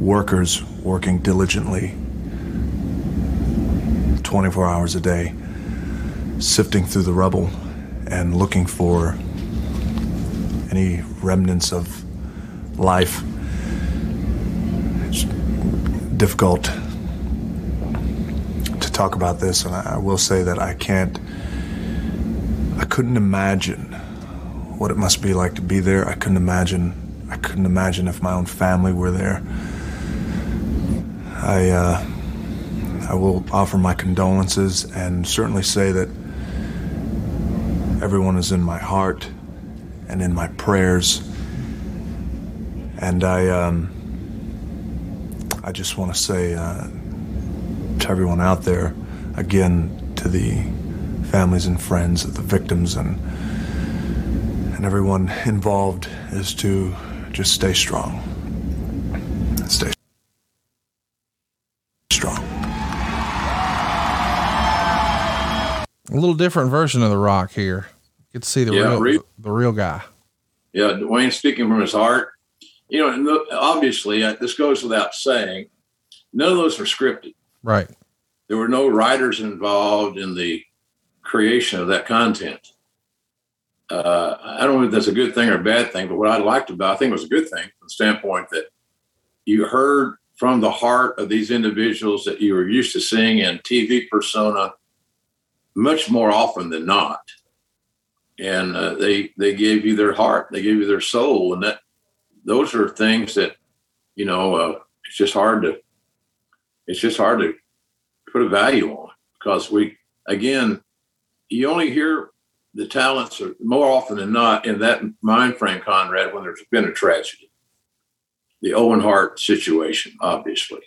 workers working diligently 24 hours a day, sifting through the rubble and looking for any remnants of life. It's difficult to talk about this, and I will say that I can't, I couldn't imagine what it must be like to be there. I couldn't imagine, I couldn't imagine if my own family were there. I, uh, I will offer my condolences and certainly say that everyone is in my heart and in my prayers. And I, um, I just want to say uh, to everyone out there, again, to the families and friends of the victims and and everyone involved, is to just stay strong. Stay A little different version of The Rock here. Get to see the Yeah, real re- the real guy. Yeah, Dwayne speaking from his heart. You know, obviously, uh, this goes without saying, none of those were scripted. Right. There were no writers involved in the creation of that content. Uh, I don't know if that's a good thing or a bad thing, but what I liked about, I think it was a good thing from the standpoint that you heard from the heart of these individuals that you were used to seeing in TV persona much more often than not. And uh, they they gave you their heart, they gave you their soul, and that those are things that you know uh, it's just hard to it's just hard to put a value on because we again you only hear the talents are more often than not in that mind frame conrad when there's been a tragedy the owen hart situation obviously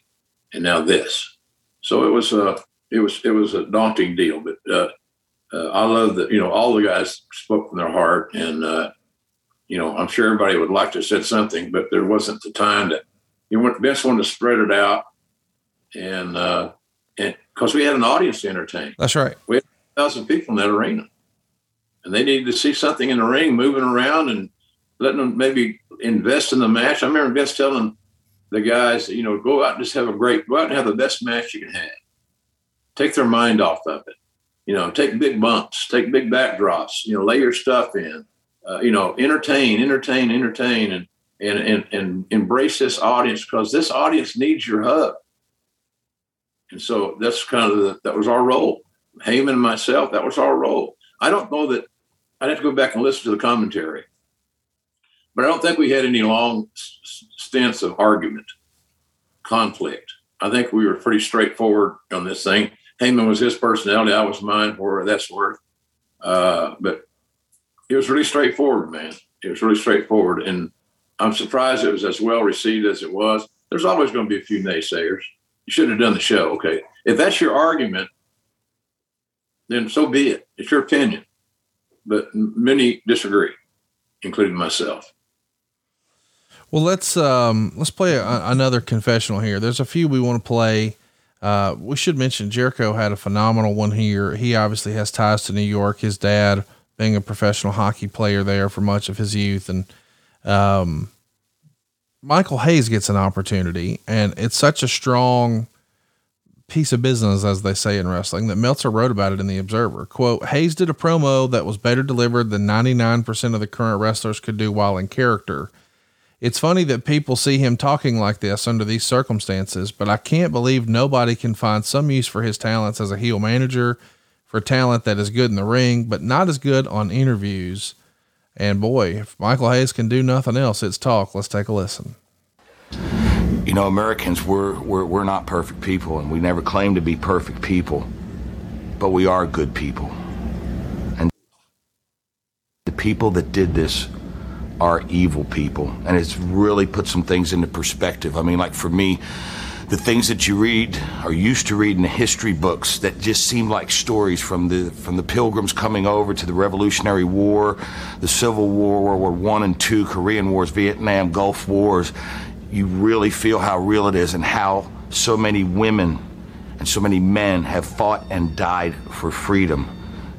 and now this so it was a it was it was a daunting deal but uh, uh, i love that you know all the guys spoke from their heart and uh, you know i'm sure everybody would like to have said something but there wasn't the time to you want best one to spread it out and uh and because we had an audience to entertain. That's right. we had a thousand people in that arena. And they needed to see something in the ring moving around and letting them maybe invest in the match. I remember vince telling the guys you know go out and just have a great go out and have the best match you can have take their mind off of it you know take big bumps take big backdrops you know lay your stuff in uh, you know entertain entertain entertain and and and, and embrace this audience because this audience needs your hug and so that's kind of the, that was our role. Heyman and myself, that was our role. I don't know that I'd have to go back and listen to the commentary, but I don't think we had any long stints of argument, conflict. I think we were pretty straightforward on this thing. Heyman was his personality, I was mine, what that's worth. Uh, but it was really straightforward, man. It was really straightforward, and I'm surprised it was as well received as it was. There's always going to be a few naysayers you shouldn't have done the show. Okay. If that's your argument, then so be it. It's your opinion. But many disagree, including myself. Well, let's um, let's play a, another confessional here. There's a few we want to play. Uh, we should mention Jericho had a phenomenal one here. He obviously has ties to New York. His dad being a professional hockey player there for much of his youth, and um, Michael Hayes gets an opportunity, and it's such a strong piece of business, as they say in wrestling, that Meltzer wrote about it in the Observer. Quote: Hayes did a promo that was better delivered than 99% of the current wrestlers could do while in character. It's funny that people see him talking like this under these circumstances, but I can't believe nobody can find some use for his talents as a heel manager, for talent that is good in the ring, but not as good on interviews. And boy, if Michael Hayes can do nothing else, it's talk. Let's take a listen. You know, Americans, we're, we're, we're not perfect people, and we never claim to be perfect people, but we are good people. And the people that did this are evil people, and it's really put some things into perspective. I mean, like for me, the things that you read or used to read in the history books that just seem like stories from the from the pilgrims coming over to the Revolutionary War, the Civil War, World War One and Two, Korean Wars, Vietnam, Gulf Wars. You really feel how real it is and how so many women and so many men have fought and died for freedom.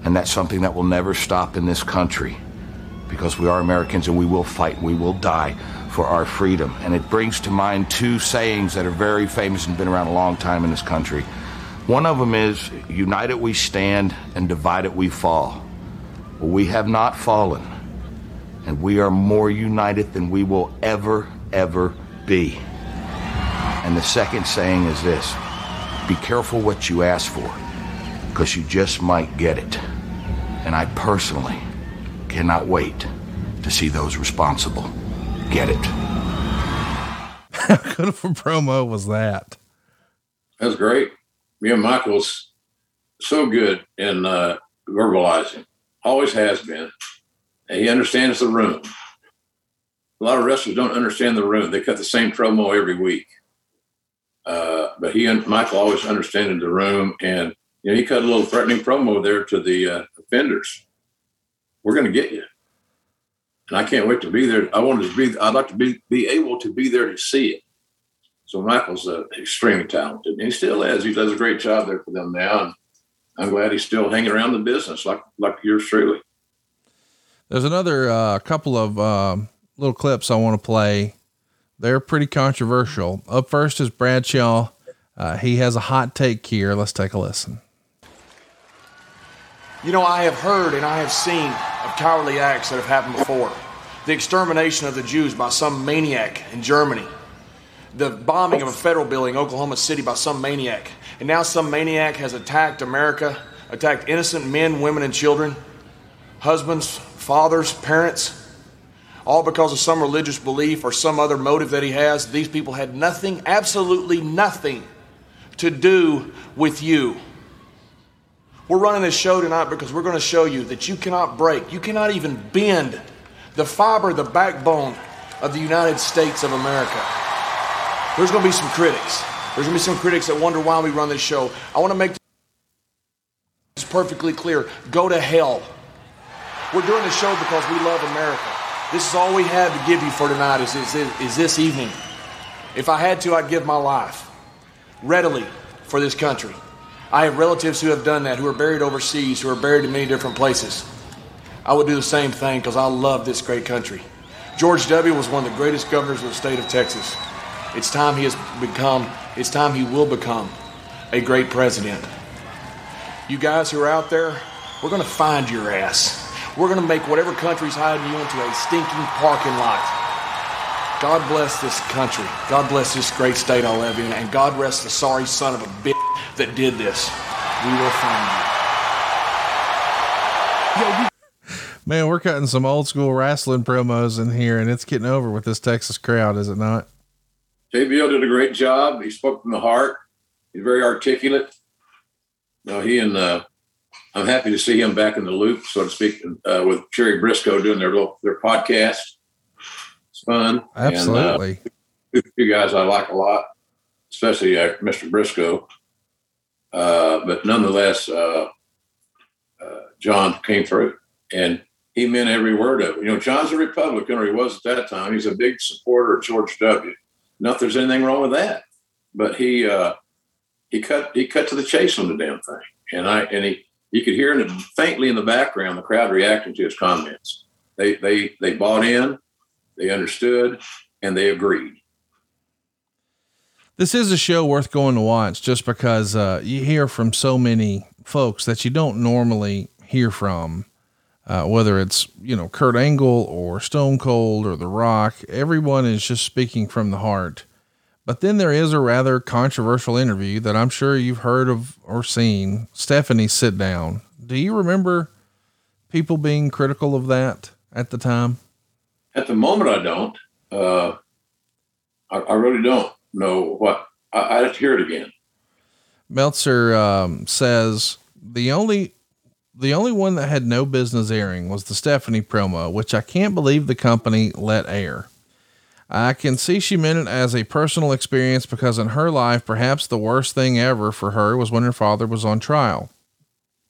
And that's something that will never stop in this country because we are Americans and we will fight, we will die for our freedom. And it brings to mind two sayings that are very famous and been around a long time in this country. One of them is united we stand and divided we fall. Well, we have not fallen, and we are more united than we will ever, ever be. And the second saying is this be careful what you ask for, because you just might get it. And I personally cannot wait to see those responsible get it. How good of a promo was that? That's great. Me and Michael's so good in uh, verbalizing. Always has been. And he understands the room. A lot of wrestlers don't understand the room. They cut the same promo every week. Uh, but he and Michael always understanding the room, and you know he cut a little threatening promo there to the uh, offenders. We're going to get you, and I can't wait to be there. I wanted to be. I'd like to be be able to be there to see it. So Michael's uh, extremely talented, and he still is. He does a great job there for them now, and I'm glad he's still hanging around the business like like yours truly. There's another uh, couple of um, little clips I want to play. They're pretty controversial. Up first is Bradshaw. Uh, he has a hot take here. Let's take a listen. You know, I have heard and I have seen of cowardly acts that have happened before. The extermination of the Jews by some maniac in Germany. The bombing of a federal building in Oklahoma City by some maniac. And now some maniac has attacked America, attacked innocent men, women, and children, husbands, fathers, parents, all because of some religious belief or some other motive that he has. These people had nothing, absolutely nothing, to do with you. We're running this show tonight because we're going to show you that you cannot break, you cannot even bend the fiber, the backbone of the United States of America. There's going to be some critics. There's going to be some critics that wonder why we run this show. I want to make this perfectly clear. Go to hell. We're doing this show because we love America. This is all we have to give you for tonight is, is, is this evening. If I had to, I'd give my life readily for this country. I have relatives who have done that, who are buried overseas, who are buried in many different places. I would do the same thing because I love this great country. George W. was one of the greatest governors of the state of Texas. It's time he has become, it's time he will become a great president. You guys who are out there, we're going to find your ass. We're going to make whatever country's hiding you into a stinking parking lot. God bless this country. God bless this great state I live in. And God rest the sorry son of a bitch that did this. We will find you. Yo, we- Man, we're cutting some old school wrestling promos in here, and it's getting over with this Texas crowd, is it not? JBL did a great job. He spoke from the heart. He's very articulate. You know, he and uh, I'm happy to see him back in the loop, so to speak, uh, with Jerry Brisco doing their little their podcast. It's fun. Absolutely. And, uh, two guys I like a lot, especially uh, Mr. Briscoe. Uh, but nonetheless, uh, John came through, and he meant every word of it. You know, John's a Republican, or he was at that time. He's a big supporter of George W. Not there's anything wrong with that, but he uh, he cut he cut to the chase on the damn thing, and I and he you could hear in the, faintly in the background the crowd reacting to his comments. They they they bought in, they understood, and they agreed. This is a show worth going to watch just because uh, you hear from so many folks that you don't normally hear from. Uh, whether it's you know Kurt Angle or Stone Cold or The Rock, everyone is just speaking from the heart. But then there is a rather controversial interview that I'm sure you've heard of or seen. Stephanie sit down. Do you remember people being critical of that at the time? At the moment, I don't. Uh, I, I, really don't know what. I, I have to hear it again. Meltzer um, says the only the only one that had no business airing was the Stephanie promo, which I can't believe the company let air. I can see she meant it as a personal experience because in her life, perhaps the worst thing ever for her was when her father was on trial.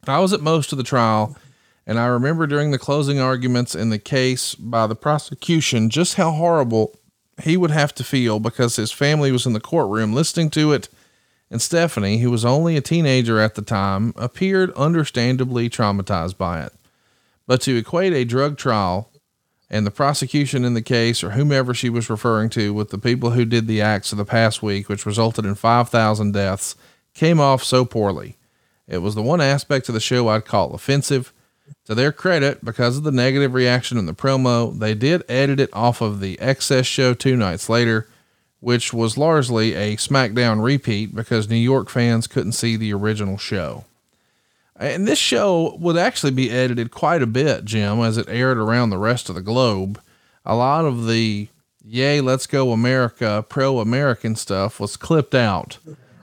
I was at most of the trial, and I remember during the closing arguments in the case by the prosecution just how horrible he would have to feel because his family was in the courtroom listening to it, and Stephanie, who was only a teenager at the time, appeared understandably traumatized by it. But to equate a drug trial and the prosecution in the case, or whomever she was referring to, with the people who did the acts of the past week, which resulted in 5,000 deaths, came off so poorly. It was the one aspect of the show I'd call offensive. To their credit, because of the negative reaction in the promo, they did edit it off of the Excess show two nights later, which was largely a SmackDown repeat because New York fans couldn't see the original show. And this show would actually be edited quite a bit, Jim, as it aired around the rest of the globe. A lot of the yay, let's go America, pro American stuff was clipped out.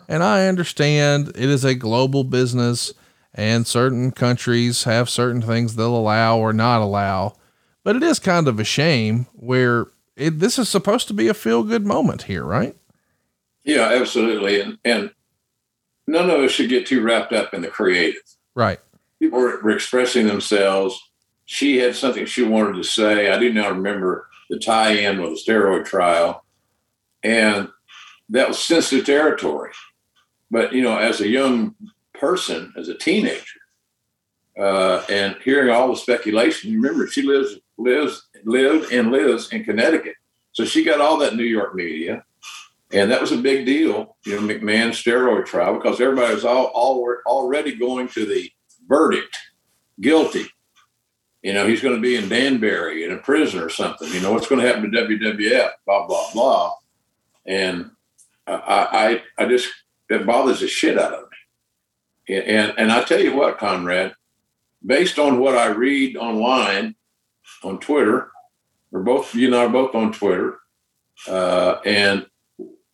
And I understand it is a global business and certain countries have certain things they'll allow or not allow. But it is kind of a shame where it, this is supposed to be a feel good moment here, right? Yeah, absolutely. And, and none of us should get too wrapped up in the creative. Right. People were, were expressing themselves. She had something she wanted to say. I do not remember the tie in with the steroid trial. And that was sensitive territory. But, you know, as a young person, as a teenager, uh, and hearing all the speculation, remember she lives, lives, lived and lives in Connecticut. So she got all that New York media. And that was a big deal, you know, McMahon's steroid trial, because everybody was all, all already going to the verdict, guilty. You know, he's going to be in Danbury in a prison or something. You know, what's going to happen to WWF? Blah blah blah. And I, I, I just it bothers the shit out of me. And and I tell you what, Conrad, based on what I read online, on Twitter, we're both you and I are both on Twitter, uh, and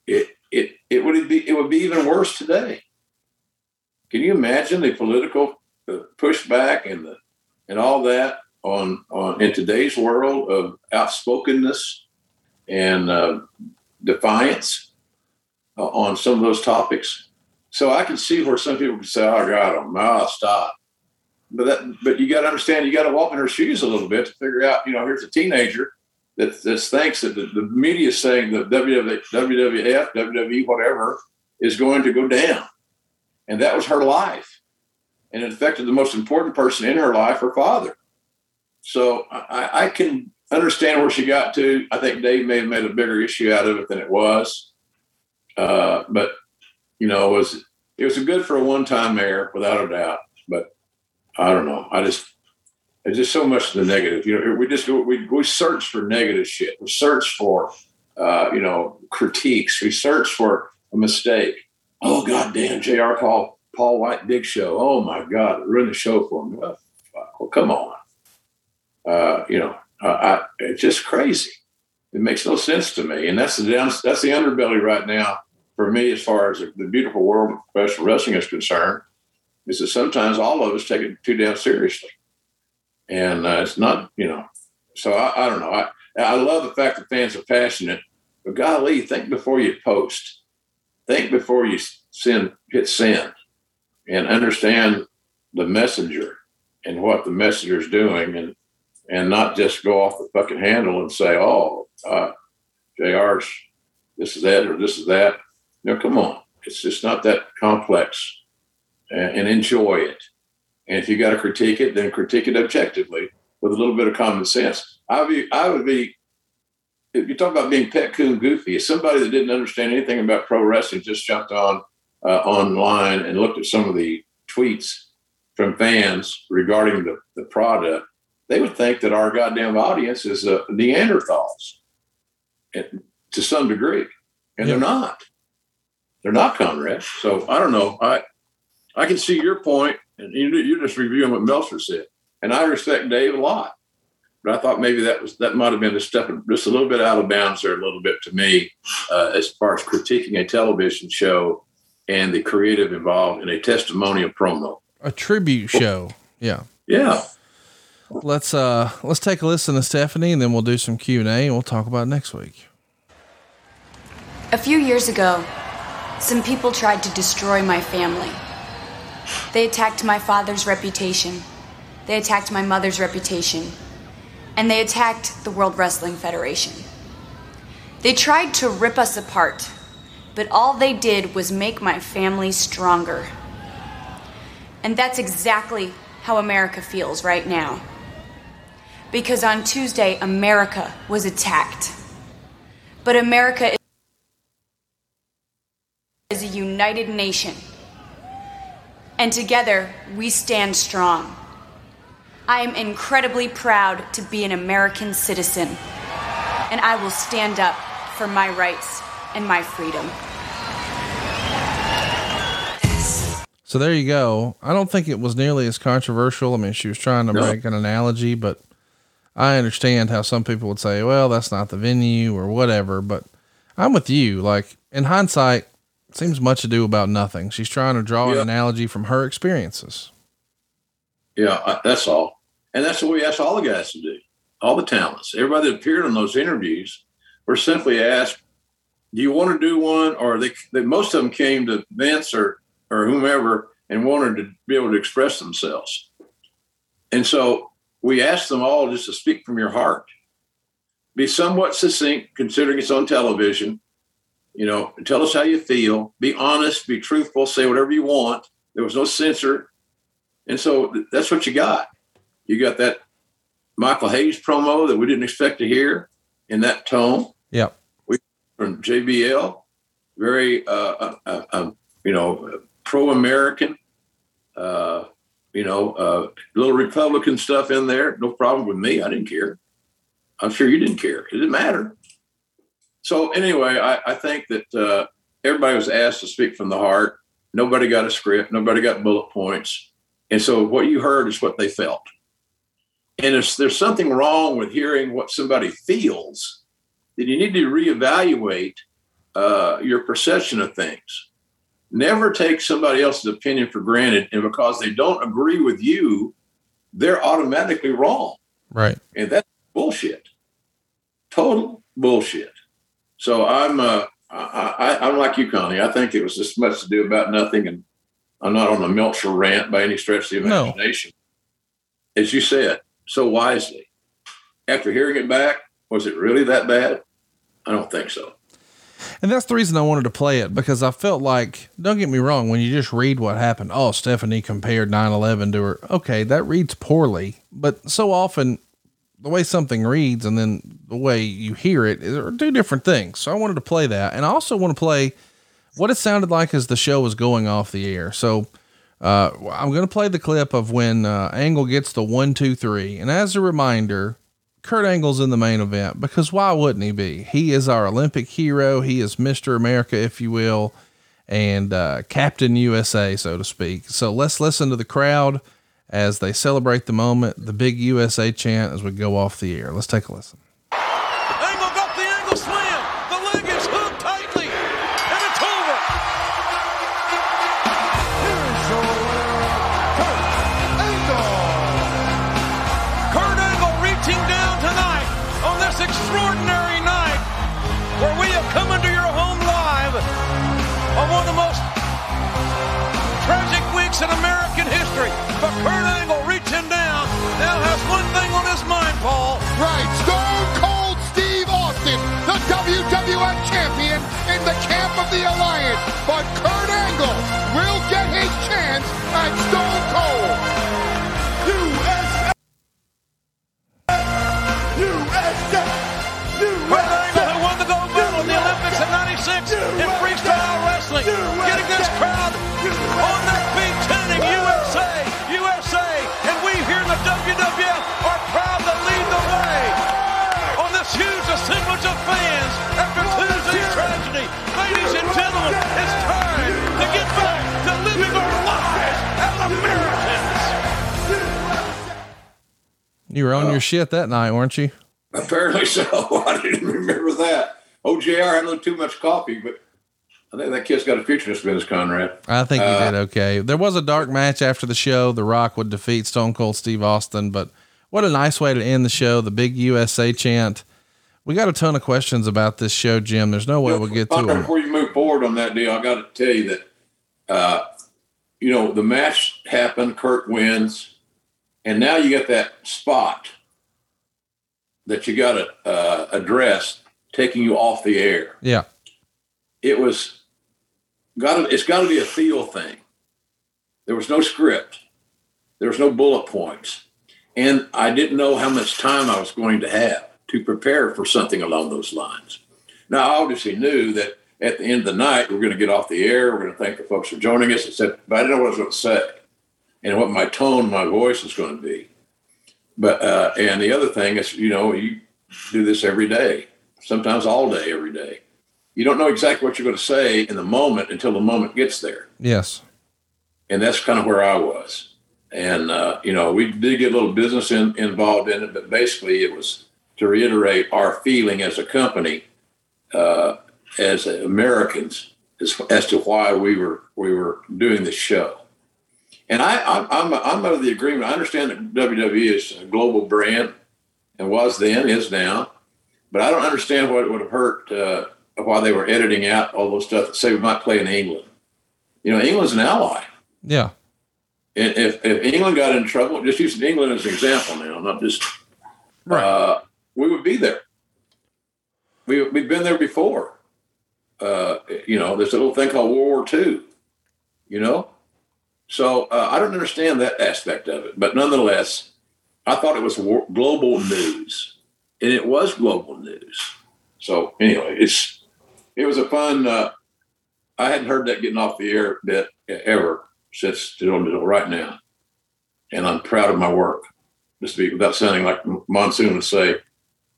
it it it would be it would be even worse today. Can you imagine the political pushback and the and all that on on in today's world of outspokenness and uh, defiance uh, on some of those topics? So I can see where some people can say, "Oh God, oh, no, stop." But that, but you got to understand, you got to walk in her shoes a little bit to figure out. You know, here's a teenager that, that thinks that the, the media is saying that WWF, WWF, WWE, whatever, is going to go down. And that was her life. And it affected the most important person in her life, her father. So I, I can understand where she got to. I think Dave may have made a bigger issue out of it than it was. Uh, but, you know, it was, it was good for a one time mayor, without a doubt. But I don't know. I just, it's just so much of the negative. You know, we just we we search for negative shit. We search for uh, you know critiques. We search for a mistake. Oh god damn, Jr. Paul Paul Wight Big Show. Oh my god, ruined the show for me. Well, well come on. Uh, you know, uh, I, it's just crazy. It makes no sense to me, and that's the down, that's the underbelly right now for me as far as the beautiful world of professional wrestling is concerned. Is that sometimes all of us take it too damn seriously and uh, it's not you know. So I, I don't know. I I love the fact that fans are passionate, but golly, think before you post. Think before you send hit send, and understand the messenger and what the messenger's doing and and not just go off the fucking handle and say, oh, uh, JR's this is that or this is that. No, come on. It's just not that complex and, and enjoy it. And if you got to critique it, then critique it objectively with a little bit of common sense. I would be, I would be if you talk about being pet coon goofy, as somebody that didn't understand anything about pro wrestling just jumped on uh, online and looked at some of the tweets from fans regarding the, the product, they would think that our goddamn audience is uh, Neanderthals and, to some degree, and they're not. They're not, Conrad. So I don't know. I I can see your point, and you, you're just reviewing what Meltzer said, and I respect Dave a lot. But I thought maybe that was that might have been a step just a little bit out of bounds there, a little bit to me, uh, as far as critiquing a television show and the creative involved in a testimonial promo. A tribute show. Yeah. Yeah. Let's uh let's take a listen to Stephanie and then we'll do some Q and A and we'll talk about next week. A few years ago, some people tried to destroy my family. They attacked my father's reputation, they attacked my mother's reputation, and they attacked the World Wrestling Federation. They tried to rip us apart, but all they did was make my family stronger. And that's exactly how America feels right now. Because on Tuesday, America was attacked. But America is a united nation. And together, we stand strong. I am incredibly proud to be an American citizen. And I will stand up for my rights and my freedom. So there you go. I don't think it was nearly as controversial. I mean, she was trying to No. make an analogy, but I understand how some people would say, well, that's not the venue or whatever. But I'm with you. Like in hindsight, seems much ado about nothing. She's trying to draw an analogy from her experiences. Yeah, that's all. And that's what we asked all the guys to do, all the talents. Everybody that appeared on those interviews were simply asked, do you want to do one? Or they, they most of them came to Vince or, or whomever and wanted to be able to express themselves. And so we asked them all just to speak from your heart, be somewhat succinct, considering it's on television. You know, tell us how you feel, be honest, be truthful, say whatever you want. There was no censor. And so that's what you got. You got that Michael Hayes promo that we didn't expect to hear in that tone Yep. from JBL, very uh, uh, uh, uh, you know pro American, uh, you know, uh, little Republican stuff in there. No problem with me. I didn't care. I'm sure you didn't care. It didn't matter. So anyway, I, I think that uh, everybody was asked to speak from the heart. Nobody got a script. Nobody got bullet points. And so what you heard is what they felt. And if there's something wrong with hearing what somebody feels, then you need to reevaluate uh, your perception of things. Never take somebody else's opinion for granted, and because they don't agree with you, they're automatically wrong, Right. and that's bullshit. Total bullshit. So I'm uh, I, I, I'm like you, Connie. I think it was just much to do about nothing, and I'm not on a Meltzer rant by any stretch of the imagination. No. As you said so wisely, after hearing it back, was it really that bad? I don't think so. And that's the reason I wanted to play it because I felt like, don't get me wrong, when you just read what happened, oh, Stephanie compared 9 11 to her. Okay, that reads poorly, but so often the way something reads and then the way you hear it are two different things. So I wanted to play that. And I also want to play what it sounded like as the show was going off the air. So uh, I'm going to play the clip of when uh, Angle gets the one, two, three. And as a reminder, Kurt Angle's in the main event because why wouldn't he be? He is our Olympic hero. He is Mr. America, if you will, and uh, Captain USA, so to speak. So let's listen to the crowd as they celebrate the moment, the big USA chant as we go off the air. Let's take a listen. in American history. But Kurt Angle reaching down now has one thing on his mind, Paul. Right, Stone Cold Steve Austin, the WWF champion in the camp of the Alliance. But Kurt Angle will get his chance at Stone WWF are proud to lead the way on this huge assemblage of fans after Tuesday's tragedy. Ladies and gentlemen, it's time to get back to living our lives as Americans. You were on your oh. shit that night, weren't you? Apparently so. I didn't remember that. Oh, JR had a little too much coffee, but I think that kid's got a future this business, Conrad. I think you Uh, did okay. There was a dark match after the show. The Rock would defeat Stone Cold Steve Austin, but what a nice way to end the show. The big USA chant. We got a ton of questions about this show, Jim. There's no way we'll get to them. Before you move forward on that deal, I got to tell you that, uh, you know, the match happened. Kurt wins, and now you got that spot that you got to uh, address, taking you off the air. Yeah. It was got. It's got to be a feel thing. There was no script. There was no bullet points, and I didn't know how much time I was going to have to prepare for something along those lines. Now, I obviously knew that at the end of the night, we're going to get off the air. We're going to thank the folks for joining us, etc. But I didn't know what I was going to say and what my tone, my voice was going to be. But uh, and the other thing is, you know, you do this every day, sometimes all day, every day. You don't know exactly what you're going to say in the moment until the moment gets there Yes. and that's kind of where I was. And uh, you know, we did get a little business in, involved in it, but basically, it was to reiterate our feeling as a company, uh, as Americans, as, as to why we were we were doing this show. And I, I'm I'm I'm of the agreement. I understand that WWE is a global brand, and was then, is now, but I don't understand what it would have hurt uh, why they were editing out all those stuff that say we might play in England. You know, England's an ally. Yeah. And if, if England got in trouble, just using England as an example now, not just, uh, we would be there. We, we've been there before. Uh, you know, there's a little thing called World War II, you know? So uh, I don't understand that aspect of it. But nonetheless, I thought it was war- global news. And it was global news. So anyway, it's it was a fun. Uh, I hadn't heard that getting off the air bit ever since till right now, and I'm proud of my work. Just to be without sounding like Monsoon would say,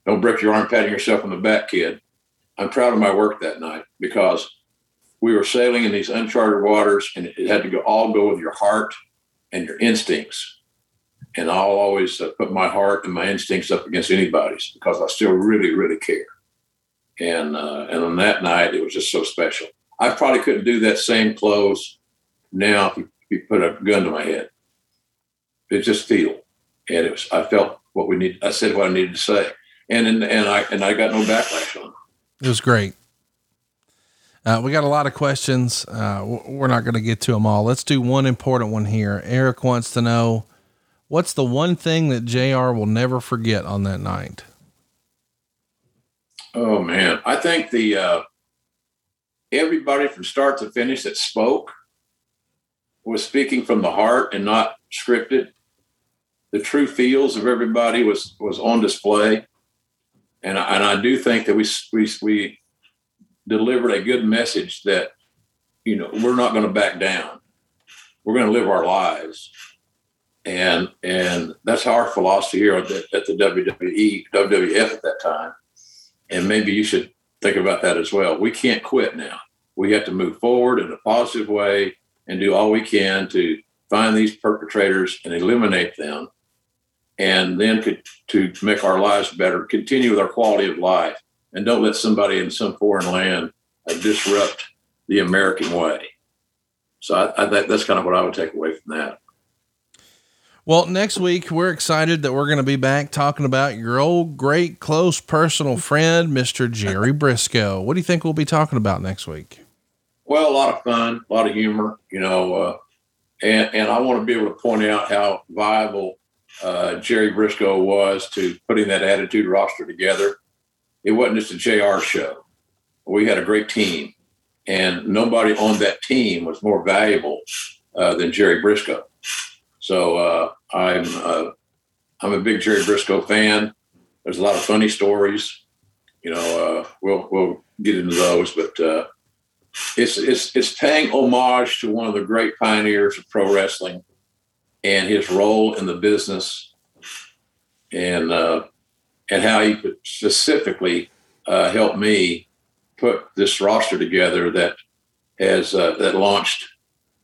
"Don't break your arm patting yourself on the back, kid." I'm proud of my work that night because we were sailing in these uncharted waters, and it had to go all go with your heart and your instincts. And I'll always uh, put my heart and my instincts up against anybody's because I still really, really care. And uh, and on that night, it was just so special. I probably couldn't do that same close now if you, if you put a gun to my head. It just feel, and it was. I felt what we need. I said what I needed to say, and and, and I and I got no backlash on it. It was great. Uh, we got a lot of questions. Uh, we're not going to get to them all. Let's do one important one here. Eric wants to know what's the one thing that JR will never forget on that night? Oh man, I think the uh, everybody from start to finish that spoke was speaking from the heart and not scripted. The true feels of everybody was was on display, and I, and I do think that we we we delivered a good message that you know we're not going to back down. We're going to live our lives, and and that's our philosophy here at the, at the WWE WWF at that time and maybe you should think about that as well. We can't quit now. We have to move forward in a positive way and do all we can to find these perpetrators and eliminate them, and then to make our lives better, continue with our quality of life, and don't let somebody in some foreign land uh, disrupt the American way. So I, I think that's kind of what I would take away from that. Well, next week we're excited that we're going to be back talking about your old great close personal friend, Mr. Jerry Brisco. What do you think we'll be talking about next week? Well, a lot of fun, a lot of humor, you know, uh, and and I want to be able to point out how viable uh, Jerry Brisco was to putting that Attitude roster together. It wasn't just a JR show. We had a great team, and nobody on that team was more valuable uh, than Jerry Brisco. So uh, I'm uh, I'm a big Jerry Brisco fan. There's a lot of funny stories. You know, uh, we'll we'll get into those, but uh, it's it's it's paying homage to one of the great pioneers of pro wrestling and his role in the business, and uh, and how he specifically uh, helped me put this roster together that has that launched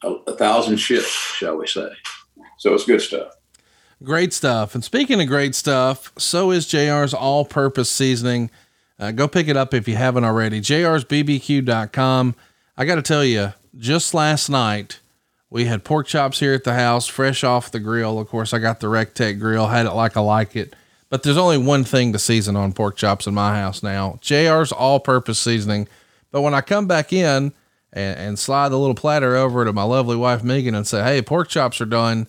a, a thousand ships, shall we say? So it's good stuff. Great stuff. And speaking of great stuff, so is JR's all purpose seasoning. Uh, go pick it up if you haven't already. JR'sBBQ.com. I got to tell you, just last night, we had pork chops here at the house, fresh off the grill. Of course, I got the Recteq grill, had it like I like it. But there's only one thing to season on pork chops in my house now JR's all purpose seasoning. But when I come back in and, and slide the little platter over to my lovely wife, Megan, and say, Hey, pork chops are done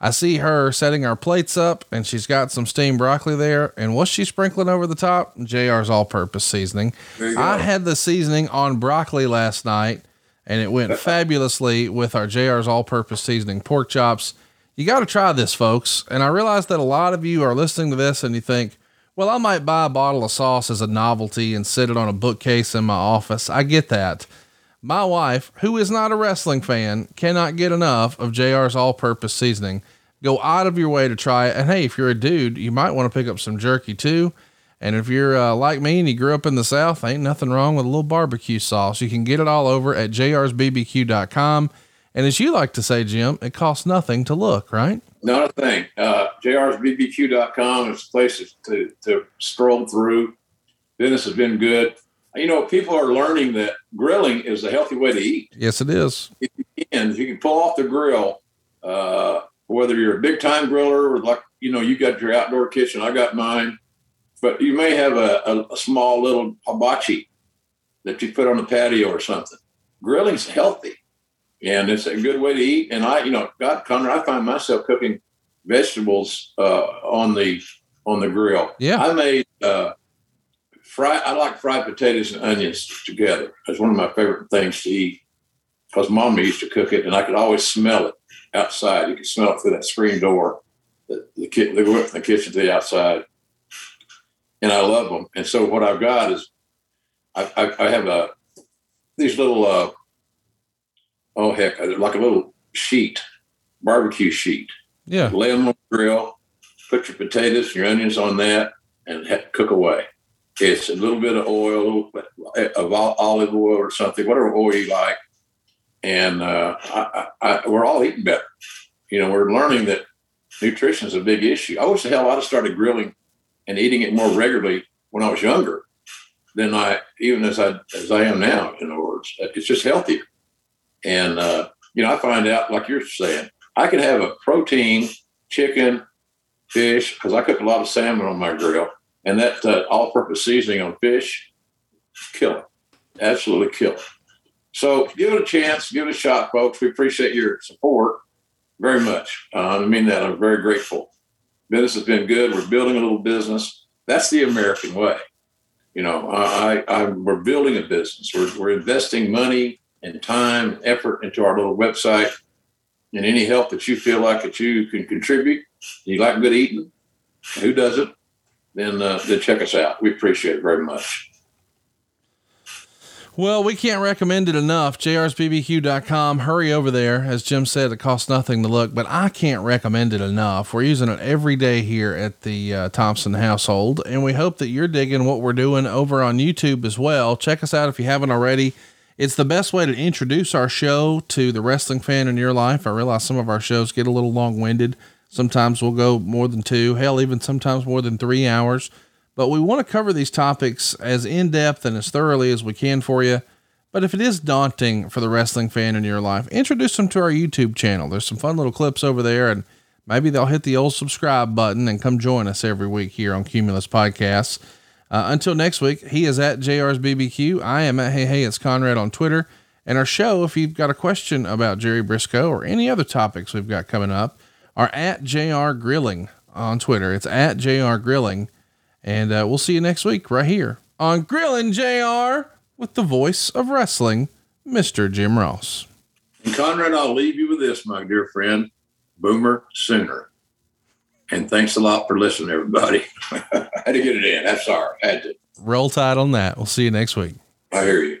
I see her setting our plates up and she's got some steamed broccoli there. And what's she sprinkling over the top? JR's all purpose seasoning. I had the seasoning on broccoli last night and it went fabulously with our JR's all purpose seasoning pork chops. You got to try this, folks. And I realize that a lot of you are listening to this and you think, well, I might buy a bottle of sauce as a novelty and sit it on a bookcase in my office. I get that. My wife, who is not a wrestling fan, cannot get enough of JR's all purpose seasoning. Go out of your way to try it. And hey, if you're a dude, you might want to pick up some jerky too. And if you're uh, like me and you grew up in the South, ain't nothing wrong with a little barbecue sauce. You can get it all over at jrsbbq.com. And as you like to say, Jim, it costs nothing to look, right? Not a thing. Uh, jrsbbq.com is a place to, to stroll through. Business has been good you know, people are learning that grilling is a healthy way to eat. Yes, it is. If you can, if you can pull off the grill, uh, whether you're a big time griller or like, you know, you got your outdoor kitchen, I got mine, but you may have a, a, a small little hibachi that you put on the patio or something. Grilling's healthy and it's a good way to eat. And I, you know, God, Connor, I find myself cooking vegetables uh, on the on the grill. Yeah, I made uh, fried. I like fried potatoes and onions together. It's one of my favorite things to eat because Mom used to cook it, and I could always smell it outside. You could smell it through that screen door, the the, ki- the, the kitchen to the outside, and I love them. And so what I've got is I, I, I have a these little uh, oh heck, like a little sheet, barbecue sheet. Yeah, lay them on the grill, put your potatoes, and your onions on that, and cook away. It's a little bit of oil, of olive oil or something, whatever oil you like. And uh, I, I, we're all eating better. You know, we're learning that nutrition is a big issue. I wish the hell I'd have started grilling and eating it more regularly when I was younger than I, even as I as I am now. In other words, it's just healthier. And uh, you know, I find out, like you're saying, I can have a protein, chicken, fish, because I cook a lot of salmon on my grill and that uh, all-purpose seasoning on fish, kill it, absolutely kill it. So give it a chance, give it a shot, folks. We appreciate your support very much. Uh, I mean that. I'm very grateful. Business has been good. We're building a little business. That's the American way. You know, I, I, we're building a business. We're, we're investing money and time, and effort into our little website. And any help that you feel like that you can contribute, you like good eating, who doesn't? Then uh, then check us out. We appreciate it very much. Well, we can't recommend it enough. JR'sBBQ.com. Hurry over there. As Jim said, it costs nothing to look, but I can't recommend it enough. We're using it every day here at the uh, Thompson household, and we hope that you're digging what we're doing over on YouTube as well. Check us out if you haven't already. It's the best way to introduce our show to the wrestling fan in your life. I realize some of our shows get a little long winded. Sometimes we'll go more than two, hell, even sometimes more than three hours. But we want to cover these topics as in depth and as thoroughly as we can for you. But if it is daunting for the wrestling fan in your life, introduce them to our YouTube channel. There's some fun little clips over there, and maybe they'll hit the old subscribe button and come join us every week here on Cumulus Podcasts. Uh, until next week, he is at JR's BBQ. I am at Hey Hey It's Conrad on Twitter. And our show, if you've got a question about Jerry Brisco or any other topics we've got coming up, are at JR Grilling on Twitter. It's at JR Grilling. And uh, we'll see you next week right here on Grilling JR with the voice of wrestling, Mr. Jim Ross. And Conrad, I'll leave you with this, my dear friend, Boomer Sooner. And thanks a lot for listening, everybody. I had to get it in. That's sorry. I had to. Roll tide on that. We'll see you next week. I hear you.